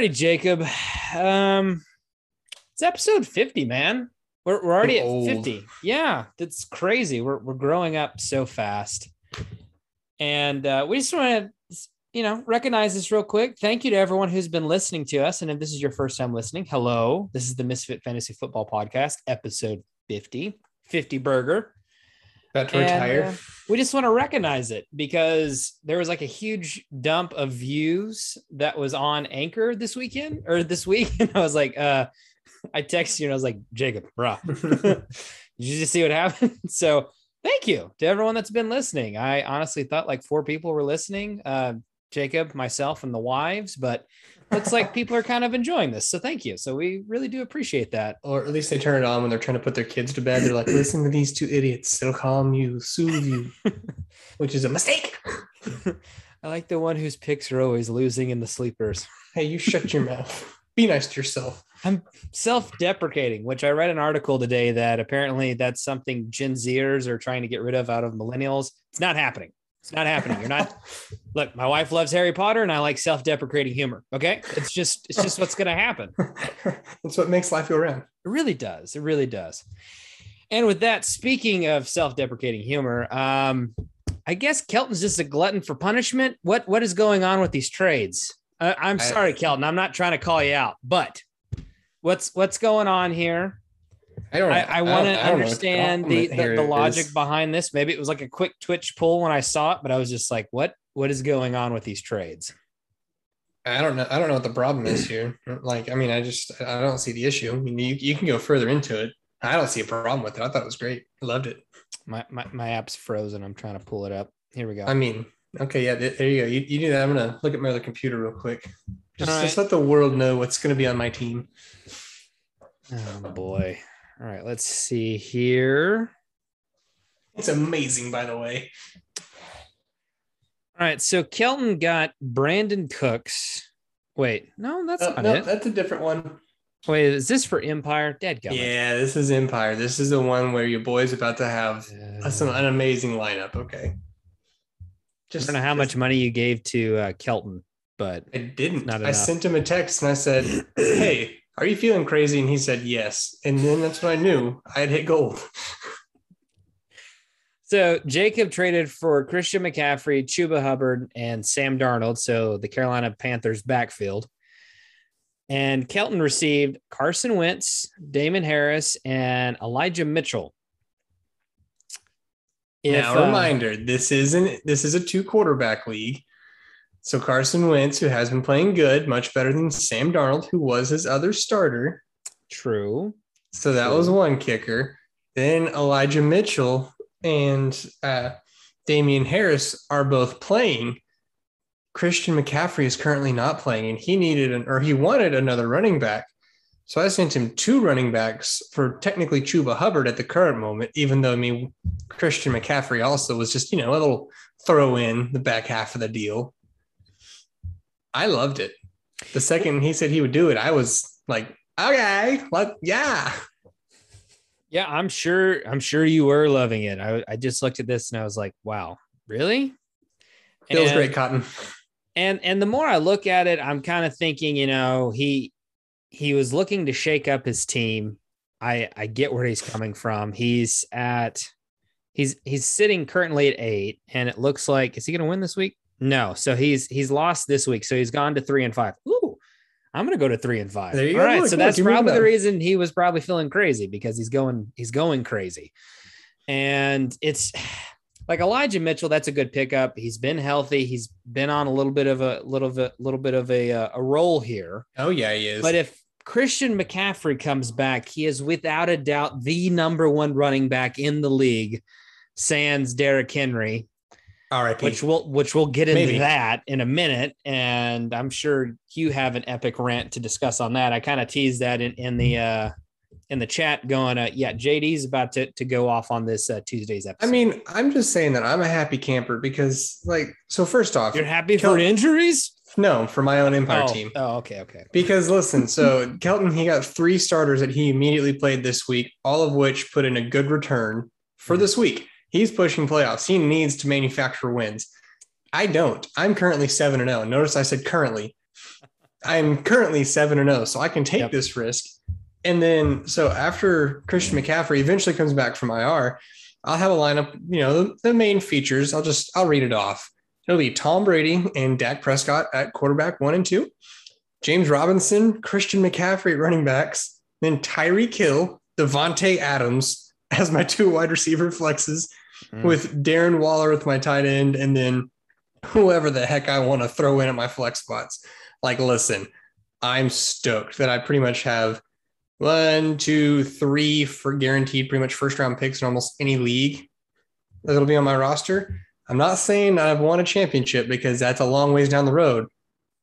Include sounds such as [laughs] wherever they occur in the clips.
Alrighty, Jacob. Um, it's episode 50, man. We're, we're already Old. at 50. Yeah, that's crazy. We're, we're growing up so fast. And uh, we just want to, you know, recognize this real quick. Thank you to everyone who's been listening to us. And if this is your first time listening, hello. This is the Misfit Fantasy Football Podcast, episode 50, 50 burger. About to And, retire. uh, we just want to recognize it because there was like a huge dump of views that was on Anchor this weekend or this week. [laughs] And I was like, uh, [laughs] I texted you and I was like, Jacob, bruh, [laughs] did you just see what happened? So thank you to everyone that's been listening. I honestly thought like four people were listening, uh, Jacob, myself, and the wives, but looks like people are kind of enjoying this. So thank you. So we really do appreciate that. or at least they turn it on when they're trying to put their kids to bed. They're like, listen to these two idiots. It'll calm you, soothe you, [laughs] which is a mistake. [laughs] I like the one whose picks are always losing in the sleepers. Hey, you shut your mouth. Be nice to yourself. I'm self-deprecating, which I read an article today that apparently that's something Gen Zers are trying to get rid of out of millennials. It's not happening. It's not happening. You're not. [laughs] Look, my wife loves Harry Potter, and I like self-deprecating humor. Okay, it's just it's just what's going to happen. [laughs] That's what makes life go round. It really does. It really does. And with that, speaking of self-deprecating humor, um, I guess Kelton's just a glutton for punishment. What what is going on with these trades? Uh, I'm I- sorry, Kelton. I'm not trying to call you out, but what's what's going on here? I don't. I, I want to I don't know what the understand the, the, the logic is. behind this. Maybe it was like a quick Twitch pull when I saw it, but I was just like, what what is going on with these trades? I don't know. I don't know what the problem is here. [clears throat] Like, I mean, I just I don't see the issue. I mean, you, you can go further into it. I don't see a problem with it. I thought it was great. I loved it. My, my my app's frozen. I'm trying to pull it up. Here we go. I mean, okay, yeah, there you go. You, you do that. I'm gonna look at my other computer real quick. Just, All just let the world know what's gonna be on my team. Oh boy. All right, let's see here. It's amazing, by the way. All right, so Kelton got Brandin Cooks. Wait, no, that's Oh, not no, it. that's a different one. Wait, is this for Empire? Dead guy. Yeah, this is Empire. This is the one where your boy's about to have a- some an amazing lineup. Okay. I Just don't know how much money you gave to uh, Kelton, but I didn't. Not I sent him a text and I said, [clears throat] "Hey, are you feeling crazy?" And he said, "Yes." And then that's when I knew I had hit gold. [laughs] So Jacob traded for Christian McCaffrey, Chuba Hubbard, and Sam Darnold. So the Carolina Panthers backfield. And Kelton received Carson Wentz, Damien Harris, and Elijah Mitchell. If, now, uh, reminder: this isn't this is a two quarterback league. So Carson Wentz, who has been playing good, much better than Sam Darnold, who was his other starter. true. So that True. was one kicker. Then Elijah Mitchell and uh, Damien Harris are both playing. Christian McCaffrey is currently not playing, and he needed an or he wanted another running back. So I sent him two running backs for technically Chuba Hubbard at the current moment, even though I mean Christian McCaffrey also was just, you know, a little throw in the back half of the deal. I loved it. The second he said he would do it, I was like, okay, like, yeah. Yeah, I'm sure. I'm sure you were loving it. I, I just looked at this and I was like, wow, really? Feels And- great, Cotton. and and the more I look at it, I'm kind of thinking, you know, he he was looking to shake up his team. I I get where he's coming from. He's at he's he's sitting currently at eight, and it looks like is he going to win this week? No, so he's he's lost this week, so he's gone to three and five. Ooh, I'm going to go to three and five. All go. right, Look, so look, that's probably the reason he was probably feeling crazy because he's going he's going crazy, and it's [sighs] like Elijah Mitchell, that's a good pickup. He's been healthy. He's been on a little bit of a little bit little bit of a uh, a roll here. Oh yeah, he is. But if Christian McCaffrey comes back, he is without a doubt the number one running back in the league. Sans Derrick Henry, R.I.P. which we'll which we'll get into Maybe. that in a minute, and I'm sure you have an epic rant to discuss on that. I kind of teased that in in the uh, in the chat, going, uh, "Yeah, JD's about to to go off on this uh, Tuesday's episode." I mean, I'm just saying that I'm a happy camper because, like, so first off, you're happy Kel- for injuries. no, for my own Empire oh, team. Oh, okay, okay. Because listen, so [laughs] Kelton, he got three starters that he immediately played this week, all of which put in a good return for Mhm. this week. He's pushing playoffs. He needs to manufacture wins. I don't. I'm currently seven and zero. Notice I said currently. I'm currently seven and zero, so I can take Yep. this risk. And then, so after Christian McCaffrey eventually comes back from IR, I'll have a lineup. You know, the, the main features. I'll just I'll read it off. It'll be Tom Brady and Dak Prescott at quarterback one and two, James Robinson, Christian McCaffrey at running backs, then Tyreek Hill, Davante Adams as my two wide receiver flexes, Mm. with Darren Waller with my tight end, and then whoever the heck I want to throw in at my flex spots. Like, listen, I'm stoked that I pretty much have one, two, three for guaranteed pretty much first round picks in almost any league that'll be on my roster. I'm not saying I've won a championship because that's a long ways down the road,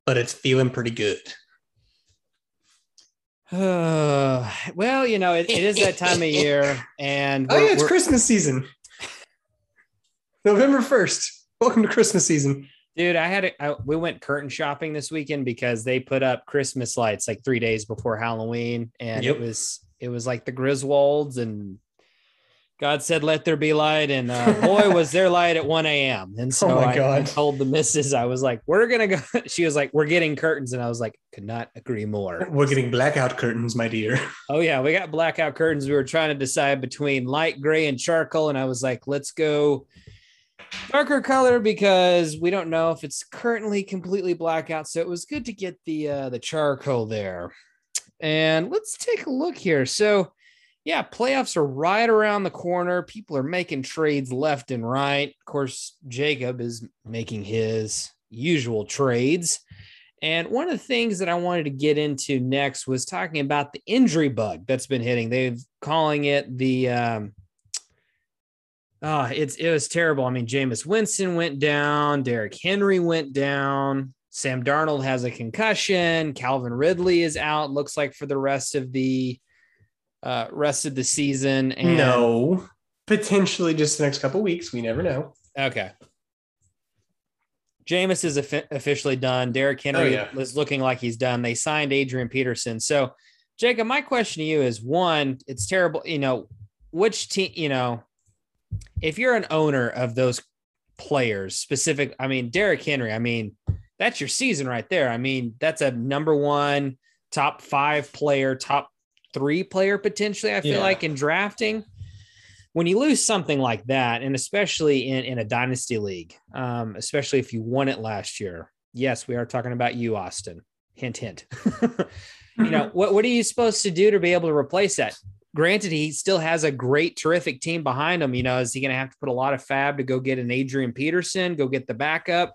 but it's feeling pretty good. Uh, [sighs] well, you know, it, it is that time of year, [laughs] and Oh, yeah, it's Christmas season. November 1st. Welcome to Christmas season. dude. I had we went curtain shopping this weekend because they put up Christmas lights like three days before Halloween, and Yep. it was it was like the Griswolds and. God said, "Let there be light," and uh, [laughs] boy, was there light at 1 a.m. And so Oh my I, told the missus, I was like, "We're gonna go." [laughs] She was like, "We're getting curtains," and I was like, "Could not agree more." We're getting blackout curtains, my dear. [laughs] Oh yeah, we got blackout curtains. We were trying to decide between light gray and charcoal, and I was like, let's go darker color because we don't know if it's currently completely blackout. So it was good to get the uh, the charcoal there. And let's take a look here. So yeah, playoffs are right around the corner. People are making trades left and right. Of course, Jacob is making his usual trades. And one of the things that I wanted to get into next was talking about the injury bug that's been hitting. They've calling it the um oh, it's it was terrible. I mean, Jameis Winston went down, Derrick Henry went down, Sam Darnold has a concussion, Calvin Ridley is out, looks like for the rest of the uh rest of the season. And no, potentially just the next couple weeks. We never know. Okay. Jameis is offi- officially done. Derrick Henry Oh, yeah. is looking like he's done. They signed Adrian Peterson. So, Jacob, my question to you is one, it's terrible. You know, which team, you know, if you're an owner of those players, specific, I mean, Derrick Henry, I mean, that's your season right there. I mean, that's a number one, top five player, top three player potentially, I feel Yeah. like in drafting when you lose something like that, and especially in, in a dynasty league, um, especially if you won it last year, yes, we are talking about you, Austin. Hint, hint. [laughs] you know, [laughs] what, what are you supposed to do to be able to replace that? Granted, he still has a great, terrific team behind him. You know, is he going to have to put a lot of fab to go get an Adrian Peterson, go get the backup?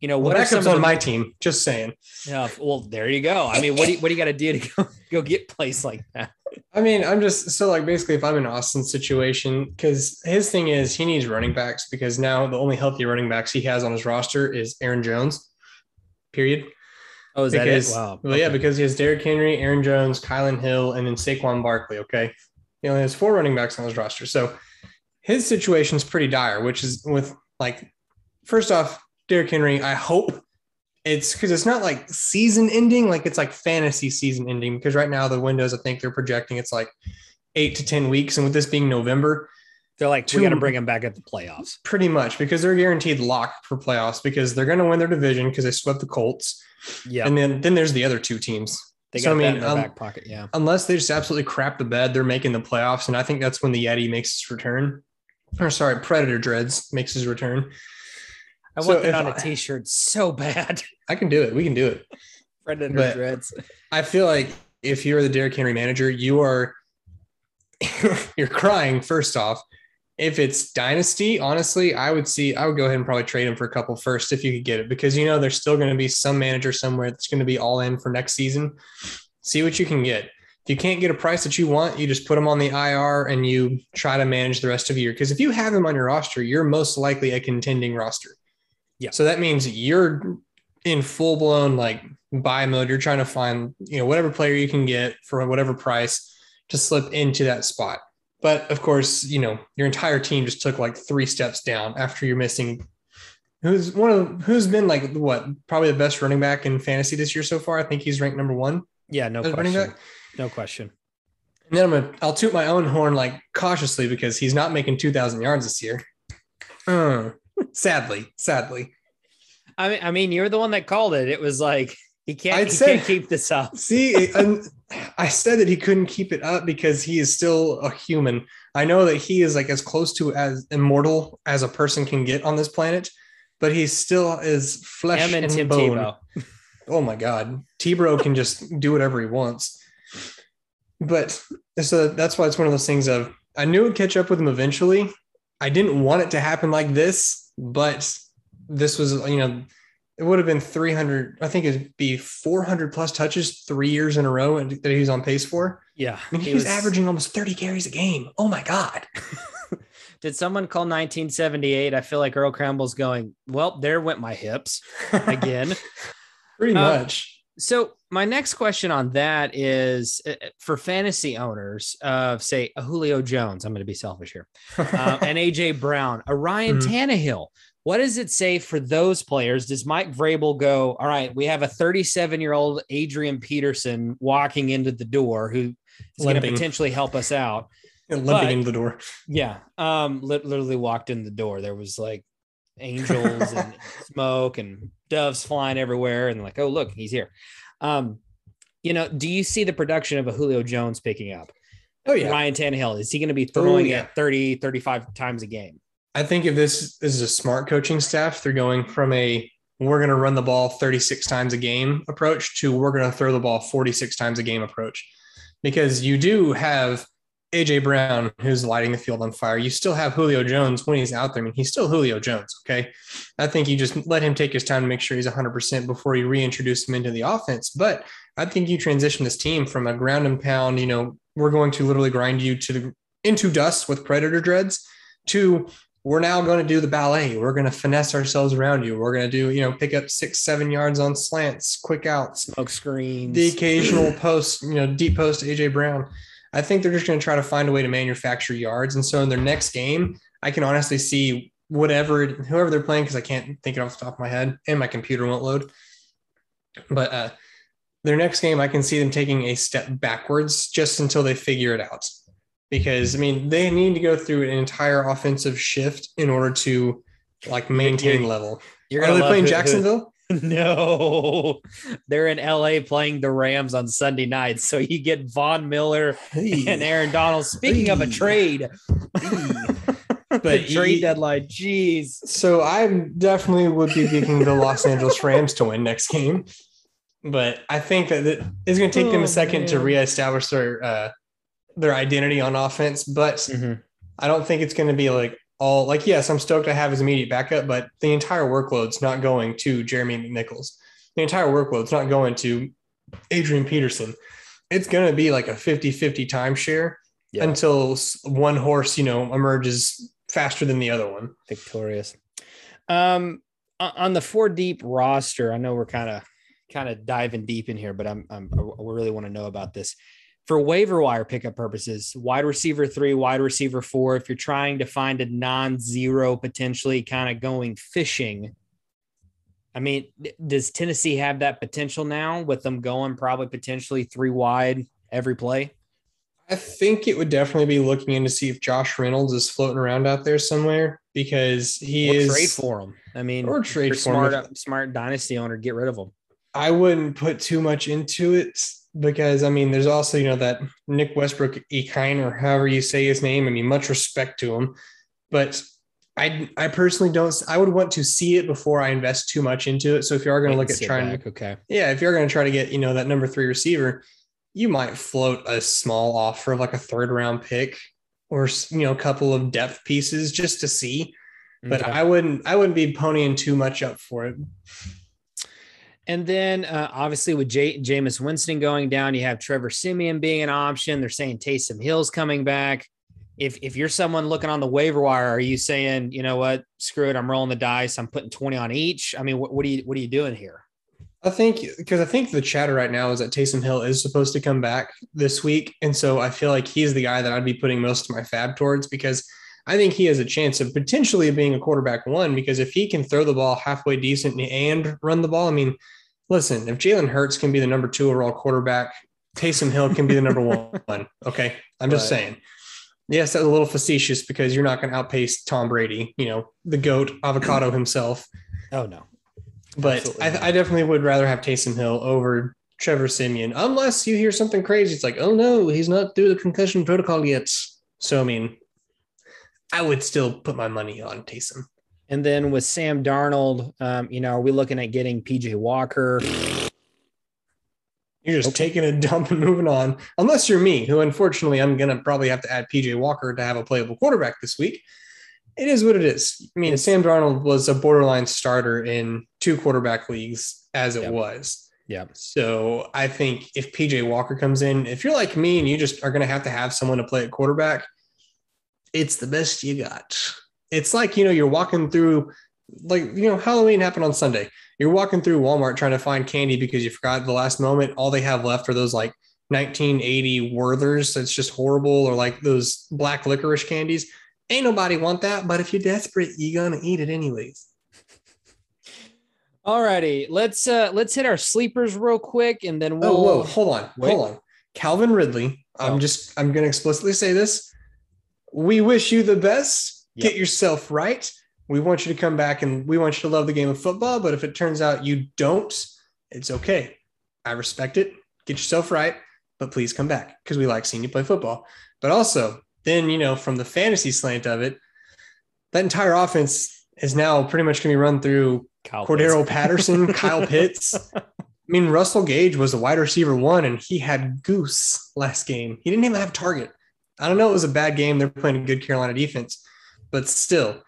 You know, Well, what some backup's on the- my team. Just saying. Yeah, well, there you go. I mean, what do you, what do you got to do to go, [laughs] go get placed like that? I mean, I'm just so like basically if I'm in Austin's situation, because his thing is he needs running backs because now the only healthy running backs he has on his roster is Aaron Jones. Period. Oh, is because that it? Wow. well, yeah, Okay. because he has Derrick Henry, Aaron Jones, Kylin Hill, and then Saquon Barkley. Okay, he only has four running backs on his roster, so his situation is pretty dire. Which is with like, first off, Derrick Henry. I hope it's because it's not like season ending, like it's like fantasy season ending. Because right now the windows, I think they're projecting it's like eight to ten weeks, and with this being November, They're like, we got to bring him back at the playoffs. pretty much because they're guaranteed lock for playoffs because they're going to win their division because they swept the Colts, Yeah. and then then there's the other two teams. They So, got I that mean, in um, back pocket. Yeah. unless they just absolutely crap the bed, they're making the playoffs. And I think that's when the Yeti makes his return. Or sorry, Predator Dreads makes his return. I so want that on a t-shirt so bad. [laughs] I can do it. We can do it. Predator But- dreads. I feel like if you're the Derrick Henry manager, you are [laughs] you're crying first off. If it's dynasty, honestly, I would see I would go ahead and probably trade him for a couple first if you could get it because you know there's still going to be some manager somewhere that's going to be all in for next season. See what you can get. If you can't get a price that you want, you just put him on the IR and you try to manage the rest of the year. Because if you have him on your roster, you're most likely a contending roster. Yeah. So that means you're in full blown like buy mode. You're trying to find, you know, whatever player you can get for whatever price to slip into that spot. But of course, you know, your entire team just took like three steps down after you're missing who's one of who's been like what probably the best running back in fantasy this year so far. I think he's ranked number one Yeah, no question. back. No question. And then I'm gonna I'll toot my own horn like cautiously because he's not making two thousand yards this year. Uh, [laughs] sadly, sadly. I mean, I mean, you're the one that called it. It was like He can't. I'd he say- can't keep this up. See, and I said that he couldn't keep it up because he is still a human. I know that he is like as close to as immortal as a person can get on this planet, but he still is flesh and and, bone. [laughs] Oh my God, T-Bro can just do whatever he wants. But so that's why it's one of those things of I knew it'd catch up with him eventually. I didn't want it to happen like this, but this was you know it would have been 300 i think it'd be 400 plus touches three years in a row and that he was on pace for Yeah, i mean he, was, averaging almost 30 carries a game oh my god [laughs] [laughs] Did someone call 1978? I feel like Earl Campbell's going. Well, there went my hips [laughs] again. pretty Um, much So my next question on that is uh, for fantasy owners of say a Julio Jones. I'm going to be selfish here, uh, and AJ Brown, a Ryan Mhm. Tannehill. What does it say for those players? Does Mike Vrabel go? All right, we have a 37 year old Adrian Peterson walking into the door who is going to potentially help us out. And limping but- into the door Yeah, um, literally walked in the door. There was like angels and [laughs] smoke and doves flying everywhere, and like, oh look, he's here. Um, you know, do you see the production of a Julio Jones picking up? oh yeah Ryan Tannehill is he going to be throwing yeah. it 30, 35 times a game? I think if this is a smart coaching staff they're going from a we're going to run the ball 36 times a game approach to we're going to throw the ball 46 times a game approach because you do have AJ Brown who's lighting the field on fire. You still have Julio Jones when he's out there. I mean, he's still Julio Jones. Okay. I think you just let him take his time to make sure he's 100% before you reintroduce him into the offense. But I think you transition this team from a ground and pound, you know, we're going to literally grind you to the into dust with predator dreads to we're now going to do the ballet. We're going to finesse ourselves around you. We're going to do, you know, pick up six, seven yards on slants, quick outs, Smoke screens. the occasional post, you know, deep post AJ Brown. I think they're just going to try to find a way to manufacture yards. And so in their next game, I can honestly see whatever, whoever they're playing, because I can't think it off the top of my head and my computer won't load. But uh, their next game, I can see them taking a step backwards just until they figure it out. Because I mean, they need to go through an entire offensive shift in order to like maintain you're- level. You're Are they playing who- who- Jacksonville? [laughs] No, they're in LA playing the Rams on Sunday night. So you get Von Miller and Aaron Donald. Speaking of a Hey. trade, [laughs] But trade deadline. Jeez. So I definitely would be picking the Los Angeles Rams to win next game, but I think that it's going to take them Oh, a second to man. reestablish their uh, their identity on offense. But I don't think it's going to be like all like yes, I'm stoked to have his immediate backup, but the entire workload's not going to Jeremy McNichols. The entire workload's not going to Adrian Peterson. It's going to be like a 50-50 timeshare Yeah. until one horse, you know, emerges faster than the other one. victorious. Um, on the four deep roster, I know we're kind of kind of diving deep in here, but I'm, I'm I really want to know about this for waiver wire pickup purposes. Wide receiver three, wide receiver four. If you're trying to find a non-zero, potentially kind of going fishing. I mean, does Tennessee have that potential now with them going probably potentially three wide every play? I think it would definitely be looking in to see if Josh Reynolds is floating around out there somewhere because he or is trade for him. I mean, Or trade for him. smart, smart dynasty owner, get rid of him. I wouldn't put too much into it because I mean, there's also you know that Nick Westbrook Ikhine or however you say his name. I mean, much respect to him, but I I personally don't. I would want to see it before I invest too much into it. So if you are going to look at trying, back, okay. yeah, if you're going to try to get you know that number three receiver, you might float a small offer of like a third round pick or you know a couple of depth pieces just to see. But Okay. I wouldn't I wouldn't be ponying too much up for it. And then uh, obviously with J- Jameis Winston going down, you have Trevor Siemian being an option. They're saying Taysom Hill's coming back. If if you're someone looking on the waiver wire, are you saying, you know what, screw it, I'm rolling the dice, I'm putting 20 on each? I mean, what, what are you what are you doing here? I think because I think the chatter right now is that Taysom Hill is supposed to come back this week, and so I feel like he's the guy that I'd be putting most of my fab towards because I think he has a chance of potentially being a quarterback one because if he can throw the ball halfway decent and run the ball, I mean, listen, if Jalen Hurts can be the number two overall quarterback, Taysom Hill can be the number [laughs] one. Okay, I'm just Right. saying. Yes, that's a little facetious because you're not going to outpace Tom Brady, you know, the goat avocado [clears throat] himself. Oh no. But I, I, definitely would rather have Taysom Hill over Trevor Siemian, unless you hear something crazy. It's like, oh no, he's not through the concussion protocol yet. So I mean, I would still put my money on Taysom. And then with Sam Darnold, um, you know, are we looking at getting PJ Walker? [laughs] You're just okay. taking a dump and moving on. Unless you're me, who unfortunately I'm gonna probably have to add PJ Walker to have a playable quarterback this week. It is what it is. I mean, Sam Darnold was a borderline starter in two quarterback leagues as it yep. was. Yeah. So I think if PJ Walker comes in, if you're like me and you just are going to have to have someone to play at quarterback, it's the best you got. It's like, you know, you're walking through, like, you know, Halloween happened on Sunday. You're walking through Walmart trying to find candy because you forgot the last moment. All they have left are those like 1980 Werthers. That's just horrible. Or like those black licorice candies. Ain't nobody want that. But if you're desperate, you're going to eat it anyways. [laughs] All righty, let's uh let's hit our sleepers real quick, and then we'll. Oh, whoa, hold on, Wait. hold on. Calvin Ridley. I'm oh. just I'm going to explicitly say this. We wish you the best. Yep. Get yourself right. We want you to come back and we want you to love the game of football. But if it turns out you don't, it's okay. I respect it. Get yourself right, but please come back because we like seeing you play football. But also, then, you know, from the fantasy slant of it, that entire offense is now pretty much going to be run through Kyle Cordarrelle Pitts. Patterson, Kyle Pitts. [laughs] I mean, Russell Gage was the wide receiver one, and he had goose last game. He didn't even have target. I don't know. It was a bad game. They're playing a good Carolina defense, but still,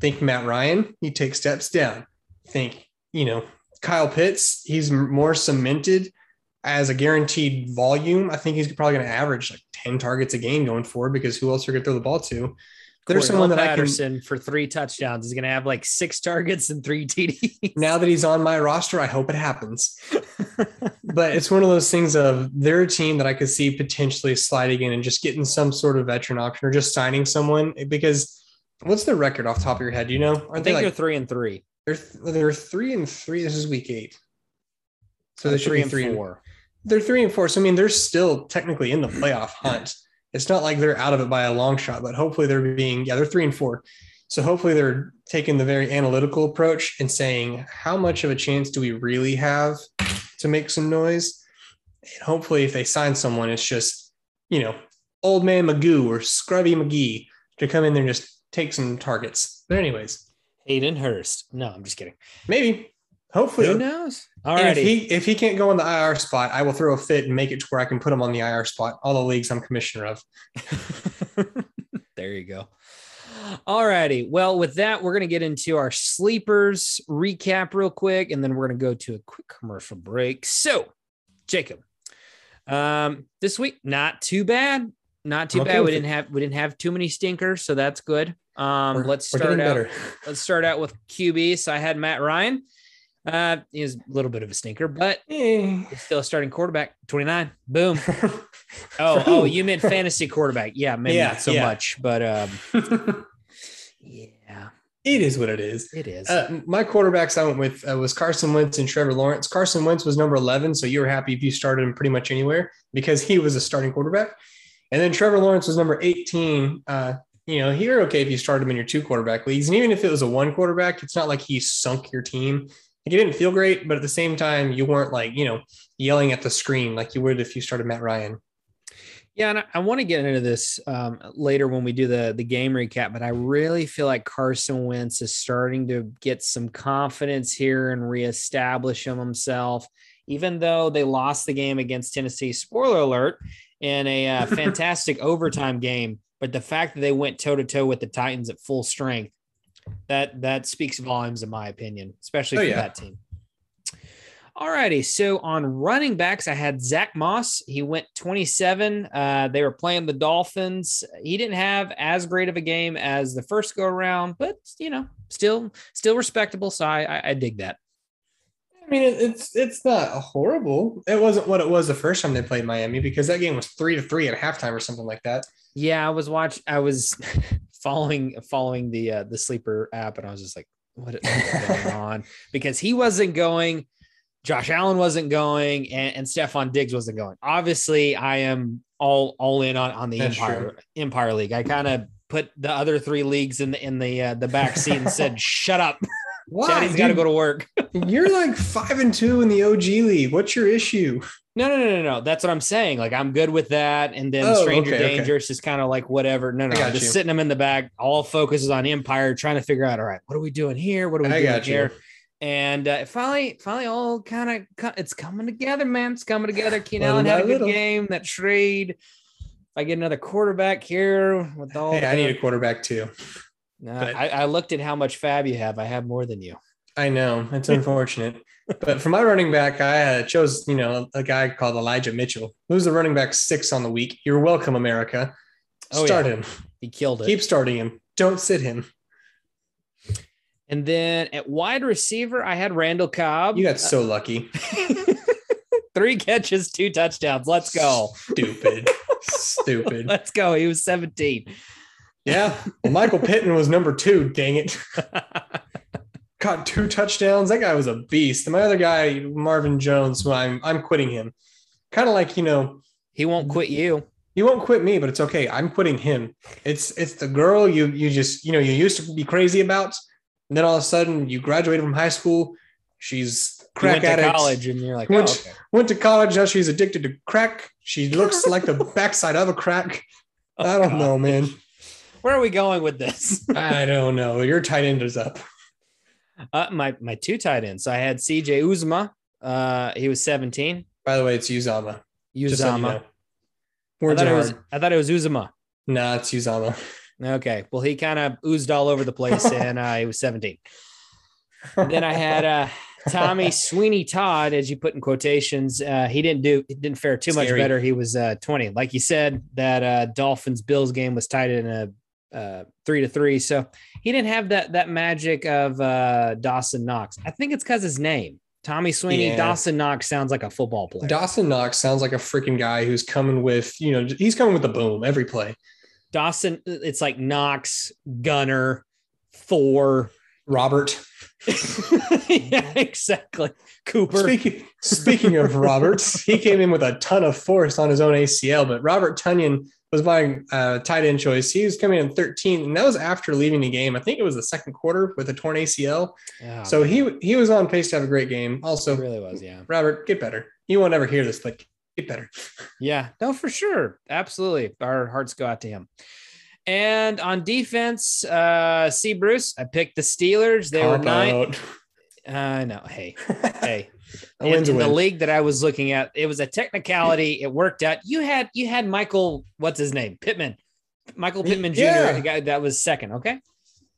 think Matt Ryan, he takes steps down. Think, you know, Kyle Pitts, he's more cemented as a guaranteed volume. I think he's probably going to average like 10 targets a game going forward because who else are going to throw the ball to? There's someone that Patterson I can for three touchdowns is going to have like six targets and three [laughs] TDs. Now that he's on my roster, I hope it happens. [laughs] but it's one of those things of they're a team that I could see potentially sliding in and just getting some sort of veteran option or just signing someone eh, because What's their record off the top of your head? You know? Aren't I think they like, they're three and three. They're they're three and three. This is week eight. So they should three be three and four. And, they're three and four. So I mean, they're still technically in the playoff hunt. It's not like they're out of it by a long shot, but hopefully they're being yeah, they're three and four. So hopefully they're taking the very analytical approach and saying how much of a chance do we really have to make some noise? And hopefully, if they sign someone, it's just you know old man Magoo or Scrubby McGee to come in there and just take some targets. But anyways, Hayden Hurst. No, I'm just kidding. Maybe. Hopefully. Who knows? All right. If he if he can't go on the IR spot, I will throw a fit and make it to where I can put him on the IR spot. All the leagues I'm commissioner of. [laughs] there you go. All righty. Well, with that, we're going to get into our sleepers recap real quick, and then we're going to go to a quick commercial break. So, Jacob, um, this week not too bad. Not too okay bad. We didn't it. have we didn't have too many stinkers, so that's good. Um, we're, let's start out. Better. Let's start out with QB. So I had Matt Ryan. Uh, he's a little bit of a stinker, but eh. still a starting quarterback. Twenty nine. Boom. [laughs] oh, oh, you meant fantasy quarterback. Yeah, maybe yeah, not so yeah. much, but um, [laughs] yeah. It is what it is. It is. Uh, my quarterbacks I went with uh, was Carson Wentz and Trevor Lawrence. Carson Wentz was number 11, so you were happy if you started him pretty much anywhere because he was a starting quarterback. And then Trevor Lawrence was number 18. Uh, you know, you're okay if you start him in your two quarterback leagues. And even if it was a one quarterback, it's not like he sunk your team. Like, it didn't feel great, but at the same time, you weren't like, you know, yelling at the screen like you would if you started Matt Ryan. Yeah, and I, I want to get into this um, later when we do the the game recap, but I really feel like Carson Wentz is starting to get some confidence here and reestablish him himself. Even though they lost the game against Tennessee, spoiler alert, in a uh, [laughs] fantastic overtime game. But the fact that they went toe to toe with the Titans at full strength, that that speaks volumes, in my opinion, especially oh, for yeah. that team. All righty. So on running backs, I had Zach Moss. He went 27. Uh, they were playing the Dolphins. He didn't have as great of a game as the first go around, but you know, still still respectable. So I, I, I dig that. I mean, it's it's not horrible. It wasn't what it was the first time they played Miami because that game was three to three at halftime or something like that. Yeah, I was watching. I was [laughs] following following the uh, the sleeper app, and I was just like, "What is going [laughs] on?" Because he wasn't going, Josh Allen wasn't going, and, and Stefon Diggs wasn't going. Obviously, I am all all in on on the That's Empire true. Empire League. I kind of put the other three leagues in the in the uh, the back seat and said, [laughs] "Shut up." Why? Chatty's got to go to work. [laughs] You're like five and two in the OG league. What's your issue? No, no, no, no, no. That's what I'm saying. Like I'm good with that. And then Oh, Stranger okay, okay. Dangerous is kind of like whatever. No, no, just you. sitting them in the back. All focuses on Empire, trying to figure out. All right, what are we doing here? What are we I doing here? And uh, finally, finally, all kind of it's coming together, man. It's coming together. [sighs] Keen Little Allen had a good little. game. That trade. If I get another quarterback here with all, Hey, I need a quarterback too. Nah, but- I, I looked at how much fab you have. I have more than you. I know it's unfortunate, but for my running back, I uh, chose you know a guy called Elijah Mitchell, who's the running back six on the week. You're welcome, America. Oh, Start yeah. him. He killed it. Keep starting him. Don't sit him. and then at wide receiver, I had Randall Cobb. You got so lucky. [laughs] three catches, two touchdowns. Let's go. Stupid. Stupid. [laughs] Let's go. He was 17. Yeah. Well, Michael Pittman was number two. Dang it. [laughs] Caught two touchdowns. That guy was a beast. And my other guy, Marvin Jones, who I'm I'm quitting him. Kind of like, you know, he won't quit you. he won't quit me, but it's okay. I'm quitting him. It's it's the girl you you just, you know, you used to be crazy about. And then all of a sudden you graduated from high school. She's You crack went to addict. college and you're like, Went- oh, okay. Went to college. Now she's addicted to crack. She looks like the [laughs] backside of a crack. Oh, I don't God. know, man. Where are we going with this? [laughs] I don't know. Your tight end is up. Uh, my my two tight ends. So I had CJ Uzma. Uh, he was 17. By the way, it's Uzama. Just so you know. I, thought it was. I thought it was Uzama. Nah, it's Uzama. Okay. Well, he kind of oozed all over the place [laughs] and uh, he was 17. then I had uh, Tommy Sweeney Todd, as you put in quotations. Uh, he didn't do, he didn't fare too much better. He was uh, 20. Like you said, that uh, Dolphins Bills game was tied in a uh, three to three. So he didn't have that that magic of uh, Dawson Knox. I think it's because his name, Tommy Sweeney. Yeah. Dawson Knox sounds like a football player. Dawson Knox sounds like a freaking guy who's coming with, you know, he's coming with the boom every play. Dawson, it's like Knox, Gunner, Thor. Robert. [laughs] yeah, exactly. Cooper. Speaking speaking of Roberts, he came in with a ton of force on his own ACL, but Robert Tonyan was my uh, tight end choice. He was coming in 13, and that was after leaving the game. I think it was the second quarter with a torn ACL. Yeah, So he he was on pace to have a great game. Also, it really was. Yeah. Robert, get better. You won't ever hear this, but get better. [laughs] Yeah, no, for sure. Absolutely. Our hearts go out to him. And on defense, uh, see Bruce, I picked the Steelers. They were nine. out. [laughs] Uh, no, hey, [laughs] hey. In, in the league that I was looking at, it was a technicality. It worked out. You had you had Michael, what's his name? Pittman. Michael Pittman Jr., Yeah. the guy that was second. Okay.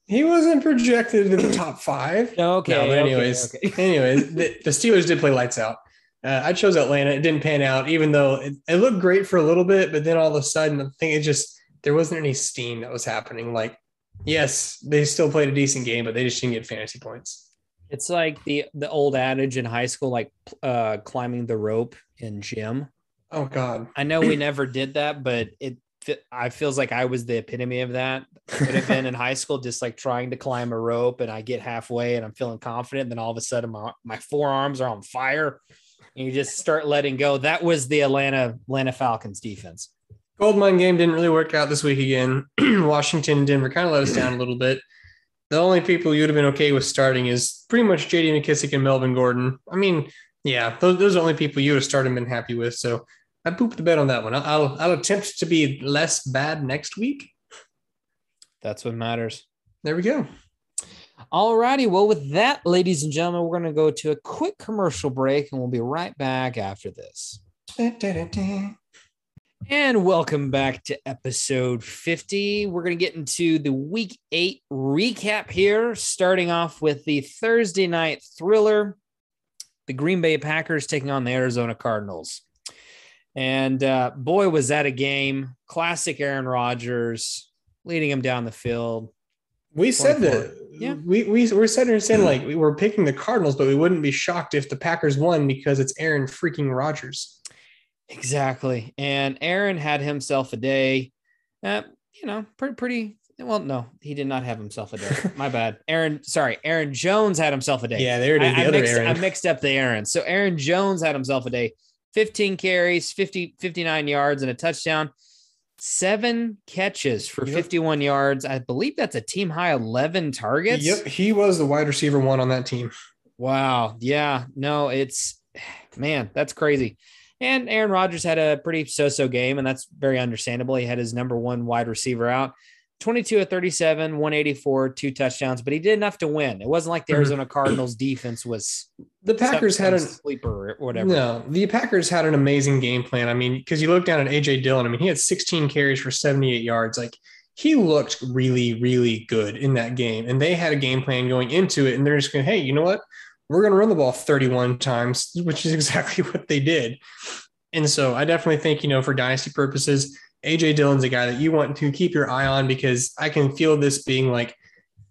He wasn't projected in the top five. Okay. no, but okay, anyways, okay. [laughs] anyways, the, the Steelers did play lights out. Uh, I chose Atlanta. It didn't pan out, even though it, it looked great for a little bit, but then all of a sudden, I think it just there wasn't any steam that was happening. Like, yes, they still played a decent game, but they just didn't get fantasy points. It's like the the old adage in high school, like uh, climbing the rope in gym. Oh God, I know we [clears throat] never did that, but it I feels like I was the epitome of that. Could have been in high school, just like trying to climb a rope, and I get halfway and I'm feeling confident. And Then all of a sudden, my my forearms are on fire, and you just start letting go. That was the Atlanta Atlanta Falcons defense. Goldmine game didn't really work out this week again. [clears throat] Washington and Denver kind of let us down a little bit. The only people you'd have been okay with starting is pretty much JD McKissic and Melvin Gordon. I mean, yeah, those, those are the only people you would have started and been happy with. So I pooped the bed on that one. I'll, I'll, I'll attempt to be less bad next week. That's what matters. There we go. All righty. Well, with that, ladies and gentlemen, we're going to go to a quick commercial break, and we'll be right back after this. And welcome back to episode 50. We're going to get into the week eight recap here, starting off with the Thursday night thriller the Green Bay Packers taking on the Arizona Cardinals. And uh, boy, was that a game. Classic Aaron Rodgers leading him down the field. We said that. Yeah. We, we, we're sitting here saying like we were picking the Cardinals, but we wouldn't be shocked if the Packers won because it's Aaron freaking Rodgers. Exactly. And Aaron had himself a day. Uh, you know, pretty, pretty. Well, no, he did not have himself a day. [laughs] My bad. Aaron, sorry, Aaron Jones had himself a day. Yeah, there it is. I, the I other mixed, Aaron. I mixed up the Aaron. So Aaron Jones had himself a day. 15 carries, 50, 59 yards, and a touchdown. seven catches for Yep. 51 yards. I believe that's a team high 11 targets. Yep, he was the wide receiver one on that team. Wow. Yeah. No, it's man, that's crazy. And Aaron Rodgers had a pretty so-so game, and that's very understandable. He had his number one wide receiver out. 22 at 37, 184, two touchdowns, but he did enough to win. It wasn't like the Mhm. Arizona Cardinals defense was [clears throat] The Packers had an sleeper or whatever. no. The Packers had an amazing game plan. I mean, because you look down at AJ Dillon. I mean, he had 16 carries for 78 yards. Like he looked really, really good in that game, and they had a game plan going into it. And they're just going, hey, you know what? We're going to run the ball 31 times, which is [laughs] exactly what they did. And so I definitely think, you know, for dynasty purposes, AJ Dillon's a guy that you want to keep your eye on because I can feel this being like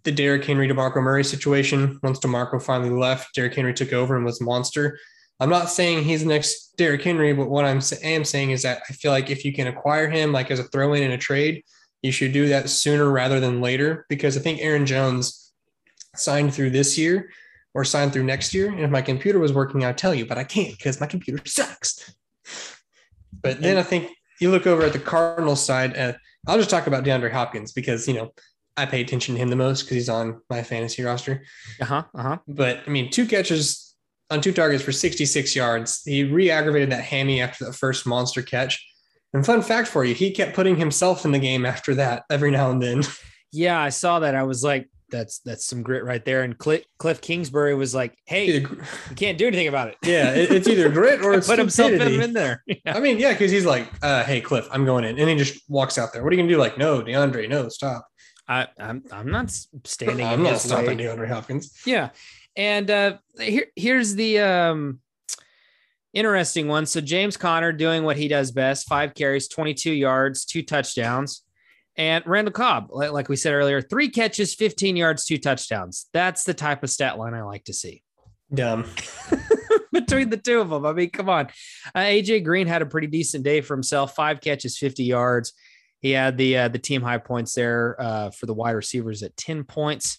the Derrick Henry DeMarco Murray situation. Once DeMarco finally left, Derrick Henry took over and was a monster. I'm not saying he's the next Derrick Henry, but what I'm sa- am saying is that I feel like if you can acquire him like as a throw in in a trade, you should do that sooner rather than later because I think Aaron Jones signed through this year or signed through next year. And if my computer was working, I'd tell you, but I can't because my computer sucks. But then I think you look over at the Cardinals side, and I'll just talk about DeAndre Hopkins because, you know, I pay attention to him the most because he's on my fantasy roster. Uh huh. Uh huh. But I mean, two catches on two targets for 66 yards. He re aggravated that hammy after the first monster catch. And fun fact for you, he kept putting himself in the game after that every now and then. Yeah, I saw that. I was like, that's that's some grit right there. And Cliff, Cliff Kingsbury was like, hey, you can't do anything about it. [laughs] yeah, it- it's either grit or [laughs] it's put himself in there. [laughs] Yeah. I mean, yeah, because he's like, uh, "Hey, Cliff, I'm going in," and he just walks out there. What are you gonna do? Like, no, DeAndre, no, stop. I, I'm I'm not standing I'm in not stopping way. DeAndre Hopkins. Yeah. And uh here here's the um interesting one. So James Conner doing what he does best, five carries, 22 yards, two touchdowns. And Randall Cobb, like, like we said earlier, three catches, 15 yards, two touchdowns. That's the type of stat line I like to see Dumb. [laughs] [laughs] between the two of them. I mean, come on. Uh, AJ Green had a pretty decent day for himself, five catches, 50 yards. He had the uh, the team high points there uh, for the wide receivers at 10 points.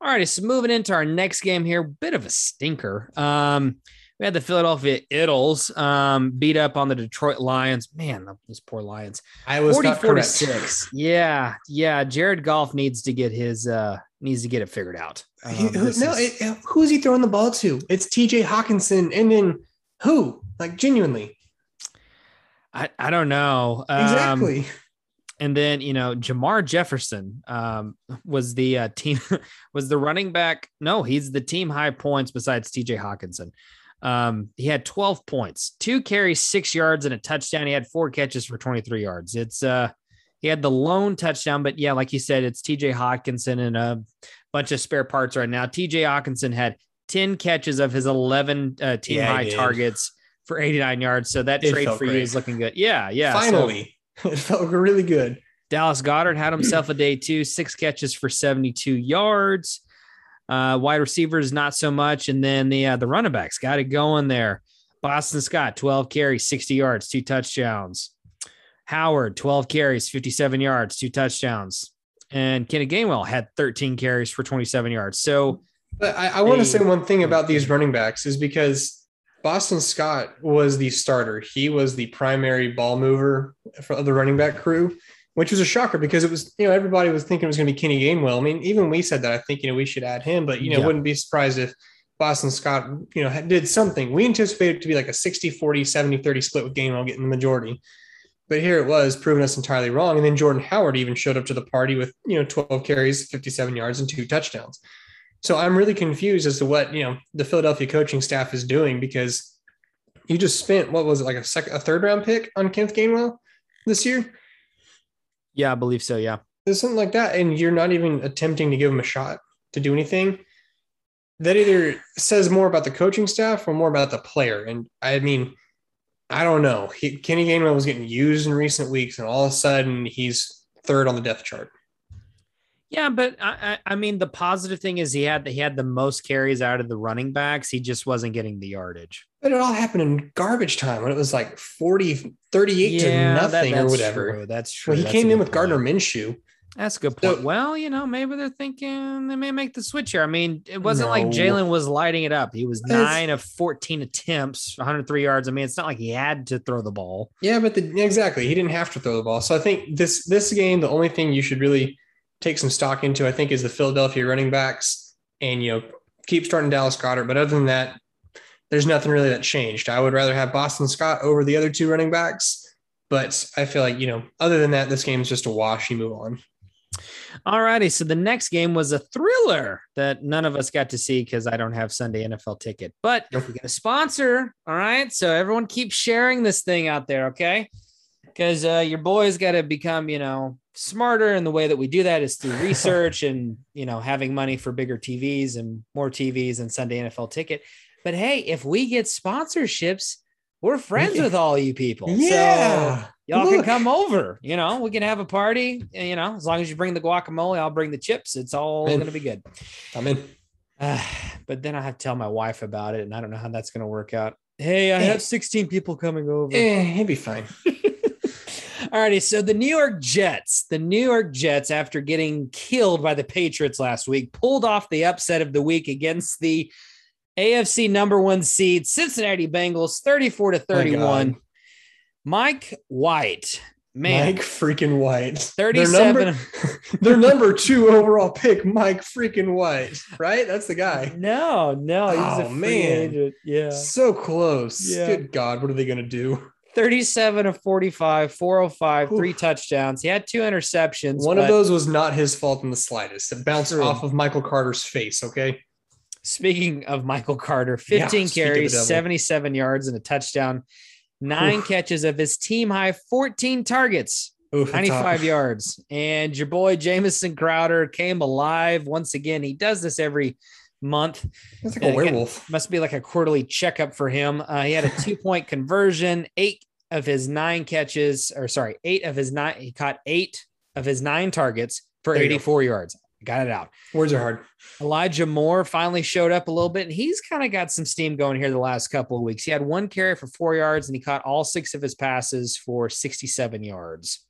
All right, so moving into our next game here, bit of a stinker. Um, we had the Philadelphia Idols um, beat up on the Detroit Lions. Man, those poor Lions. I was not 44 to correct. 6. Yeah, yeah. Jared Goff needs to get his uh needs to get it figured out. Um, He- who, no, is- it, who's he throwing the ball to? It's T.J. Hockenson, and then who? Like genuinely, I, I don't know. Um, exactly. and then you know Jermar Jefferson um, was the uh, team [laughs] was the running back. No, he's the team high points besides T.J. Hockenson. Um, he had 12 points, two carries, six yards, and a touchdown. He had four catches for 23 yards. It's uh, he had the lone touchdown, but yeah, like you said, it's T.J. Hockenson and a bunch of spare parts right now. T.J. Hockenson had 10 catches of his 11 uh, team Yeah, high targets for 89 yards. So that It trade for you is looking good. Yeah, yeah. so- Finally, [laughs] it felt really good. Dallas Goedert had himself a day too, six catches for 72 yards. Uh, wide receivers, not so much. And then the uh, the running backs got it going there. Boston Scott, 12 carries, 60 yards, two touchdowns. Howard, 12 carries, 57 yards, two touchdowns. And Kenny Gainwell had 13 carries for 27 yards. So But I, I want to say one thing about these running backs is because Boston Scott was the starter. He was the primary ball mover for the running back crew, which was a shocker because it was, you know, everybody was thinking it was going to be Kenny Gainwell. I mean, even we said that. I think, you know, we should add him, but, you know, Yeah. wouldn't be surprised if Boston Scott, you know, did something. We anticipated it to be like a 60, 40, 70, 30 split with Gainwell getting the majority. But here it was proving us entirely wrong. And then Jordan Howard even showed up to the party with, you know, 12 carries, 57 yards, and two touchdowns. So I'm really confused as to what, you know, the Philadelphia coaching staff is doing because you just spent, what was it, like a second, a third round pick on Kenneth Gainwell this year? Yeah, I believe so. Yeah. There's something like that. And you're not even attempting to give him a shot to do anything. That either says more about the coaching staff or more about the player. And I mean, I don't know. He, Kenny Gainwell was getting used in recent weeks, and all of a sudden he's third on the depth chart. Yeah, but I, I mean the positive thing is he had he had the most carries out of the running backs. He just wasn't getting the yardage. But it all happened in garbage time when it was like 40, 38 to that- nothing or whatever. true. That's true. Well, he That's came in with Gardner. Minshew. That's a good point. So- well, you know, maybe they're thinking they may make the switch here. I mean, it wasn't like Jalen was lighting it up. He was nine of 14 attempts, 103 yards. I mean, it's not like he had to throw the ball. Yeah, but the, exactly, he didn't have to throw the ball. So I think this this game, the only thing you should really take some stock into, I think, is the Philadelphia running backs, and you know, keep starting Dallas Goedert. But other than that, there's nothing really that changed. I would rather have Boston Scott over the other two running backs, but I feel like you know, other than that, this game is just a wash. You move on. All righty. So the next game was a thriller that none of us got to see because I don't have Sunday NFL ticket. But we got a sponsor. All right. So everyone keep sharing this thing out there. Okay. Because uh, your boys got to become, you know, smarter. And the way that we do that is through [laughs] research and, you know, having money for bigger TVs and more TVs and Sunday NFL ticket. But hey, if we get sponsorships, we're friends with all you people. So Yeah, y'all can come over. You know, we can have a party. and, You know, as long as you bring the guacamole, I'll bring the chips. It's all going to be good. I'm in. Uh, [sighs] but then I have to tell my wife about it, and I don't know how that's going to work out. Hey, I Eh. have 16 people coming over. Eh, he'd be fine. [laughs] Alrighty, so the New York Jets, the New York Jets, after getting killed by the Patriots last week, pulled off the upset of the week against the AFC number one seed Cincinnati Bengals, 34 to 31. Mike White, man, Mike freaking White. 37 Their number, [laughs] their number two overall pick, Mike freaking White. Right? That's the guy. No, no, he's a Oh, free man. agent. Yeah. So close. Yeah. Good God, what are they going to do? 37 of 45, 405, three touchdowns. He had two interceptions. One of those was not his fault in the slightest. It bounced True. off of Michael Carter's face. Okay. Speaking of Michael Carter, 15 speak of the carries, 77 yards, and a touchdown. Nine Oof. catches of his team high, 14 targets, Oof, 95 yards. And your boy Jamison Crowder came alive once again. He does this every month. It's like a werewolf. Must be like a quarterly checkup for him. Uh, he had a two point conversion, eight of his nine catches, or sorry, eight of his nine. He caught eight of his nine targets for There you go. 84 yards. Got it out. Words are hard. Elijah Moore finally showed up a little bit, and he's kind of got some steam going here the last couple of weeks. He had one carry for four yards, and he caught all six of his passes for 67 yards.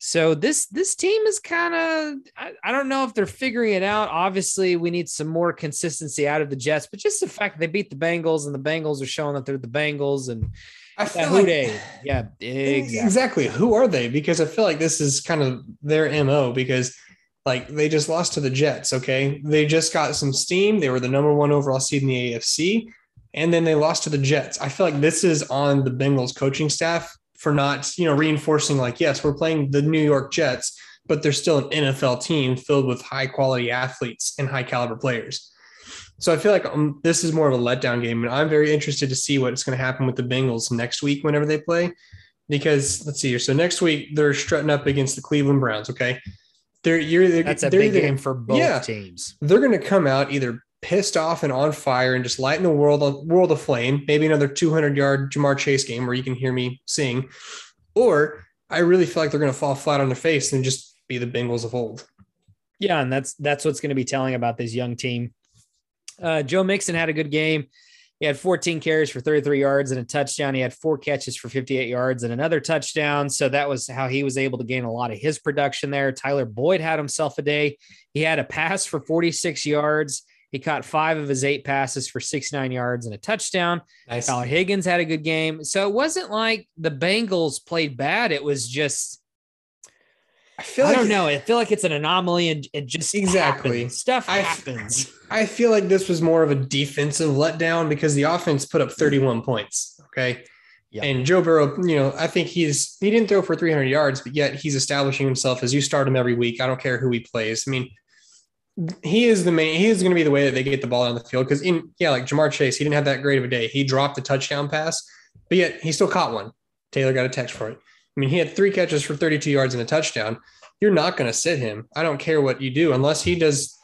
So this this team is kind of I, I don't know if they're figuring it out. Obviously, we need some more consistency out of the Jets, but just the fact that they beat the Bengals and the Bengals are showing that they're the Bengals and I feel who like, they yeah exactly. exactly. Who are they? Because I feel like this is kind of their MO because like they just lost to the Jets. Okay. They just got some steam. They were the number one overall seed in the AFC. And then they lost to the Jets. I feel like this is on the Bengals coaching staff for not, you know, reinforcing like, yes, we're playing the New York Jets, but they're still an NFL team filled with high quality athletes and high caliber players. So I feel like um, this is more of a letdown game, and I'm very interested to see what's going to happen with the Bengals next week whenever they play. Because let's see here, so next week they're strutting up against the Cleveland Browns. Okay, they're you're either, That's a they're big either- game for both Yeah. teams. They're going to come out either pissed off and on fire and just lighting the world world aflame. Maybe another 200 yard Ja'Marr Chase game where you can hear me sing, or I really feel like they're going to fall flat on their face and just be the Bengals of old. Yeah, and that's that's what's going to be telling about this young team. Uh, Joe Mixon had a good game. He had 14 carries for 33 yards and a touchdown. He had four catches for 58 yards and another touchdown. So that was how he was able to gain a lot of his production there. Tyler Boyd had himself a day. He had a pass for 46 yards. He caught five of his eight passes for 69 yards and a touchdown. Nice. Tyler Higgins had a good game. So it wasn't like the Bengals played bad. It was just I feel I like don't know. I feel like it's an anomaly and it just Exactly. happens. stuff I- happens. I feel like this was more of a defensive letdown because the offense put up 31 points. Okay. Yeah. And Joe Burrow, you know, I think he's he didn't throw for 300 yards, but yet he's establishing himself as you start him every week. I don't care who he plays. I mean, he is the main. He is going to be the way that they get the ball on the field because in yeah, like Ja'Marr Chase, he didn't have that great of a day. He dropped the touchdown pass, but yet he still caught one. Taylor got a text for it. I mean, he had three catches for 32 yards and a touchdown. You're not going to sit him. I don't care what you do unless he does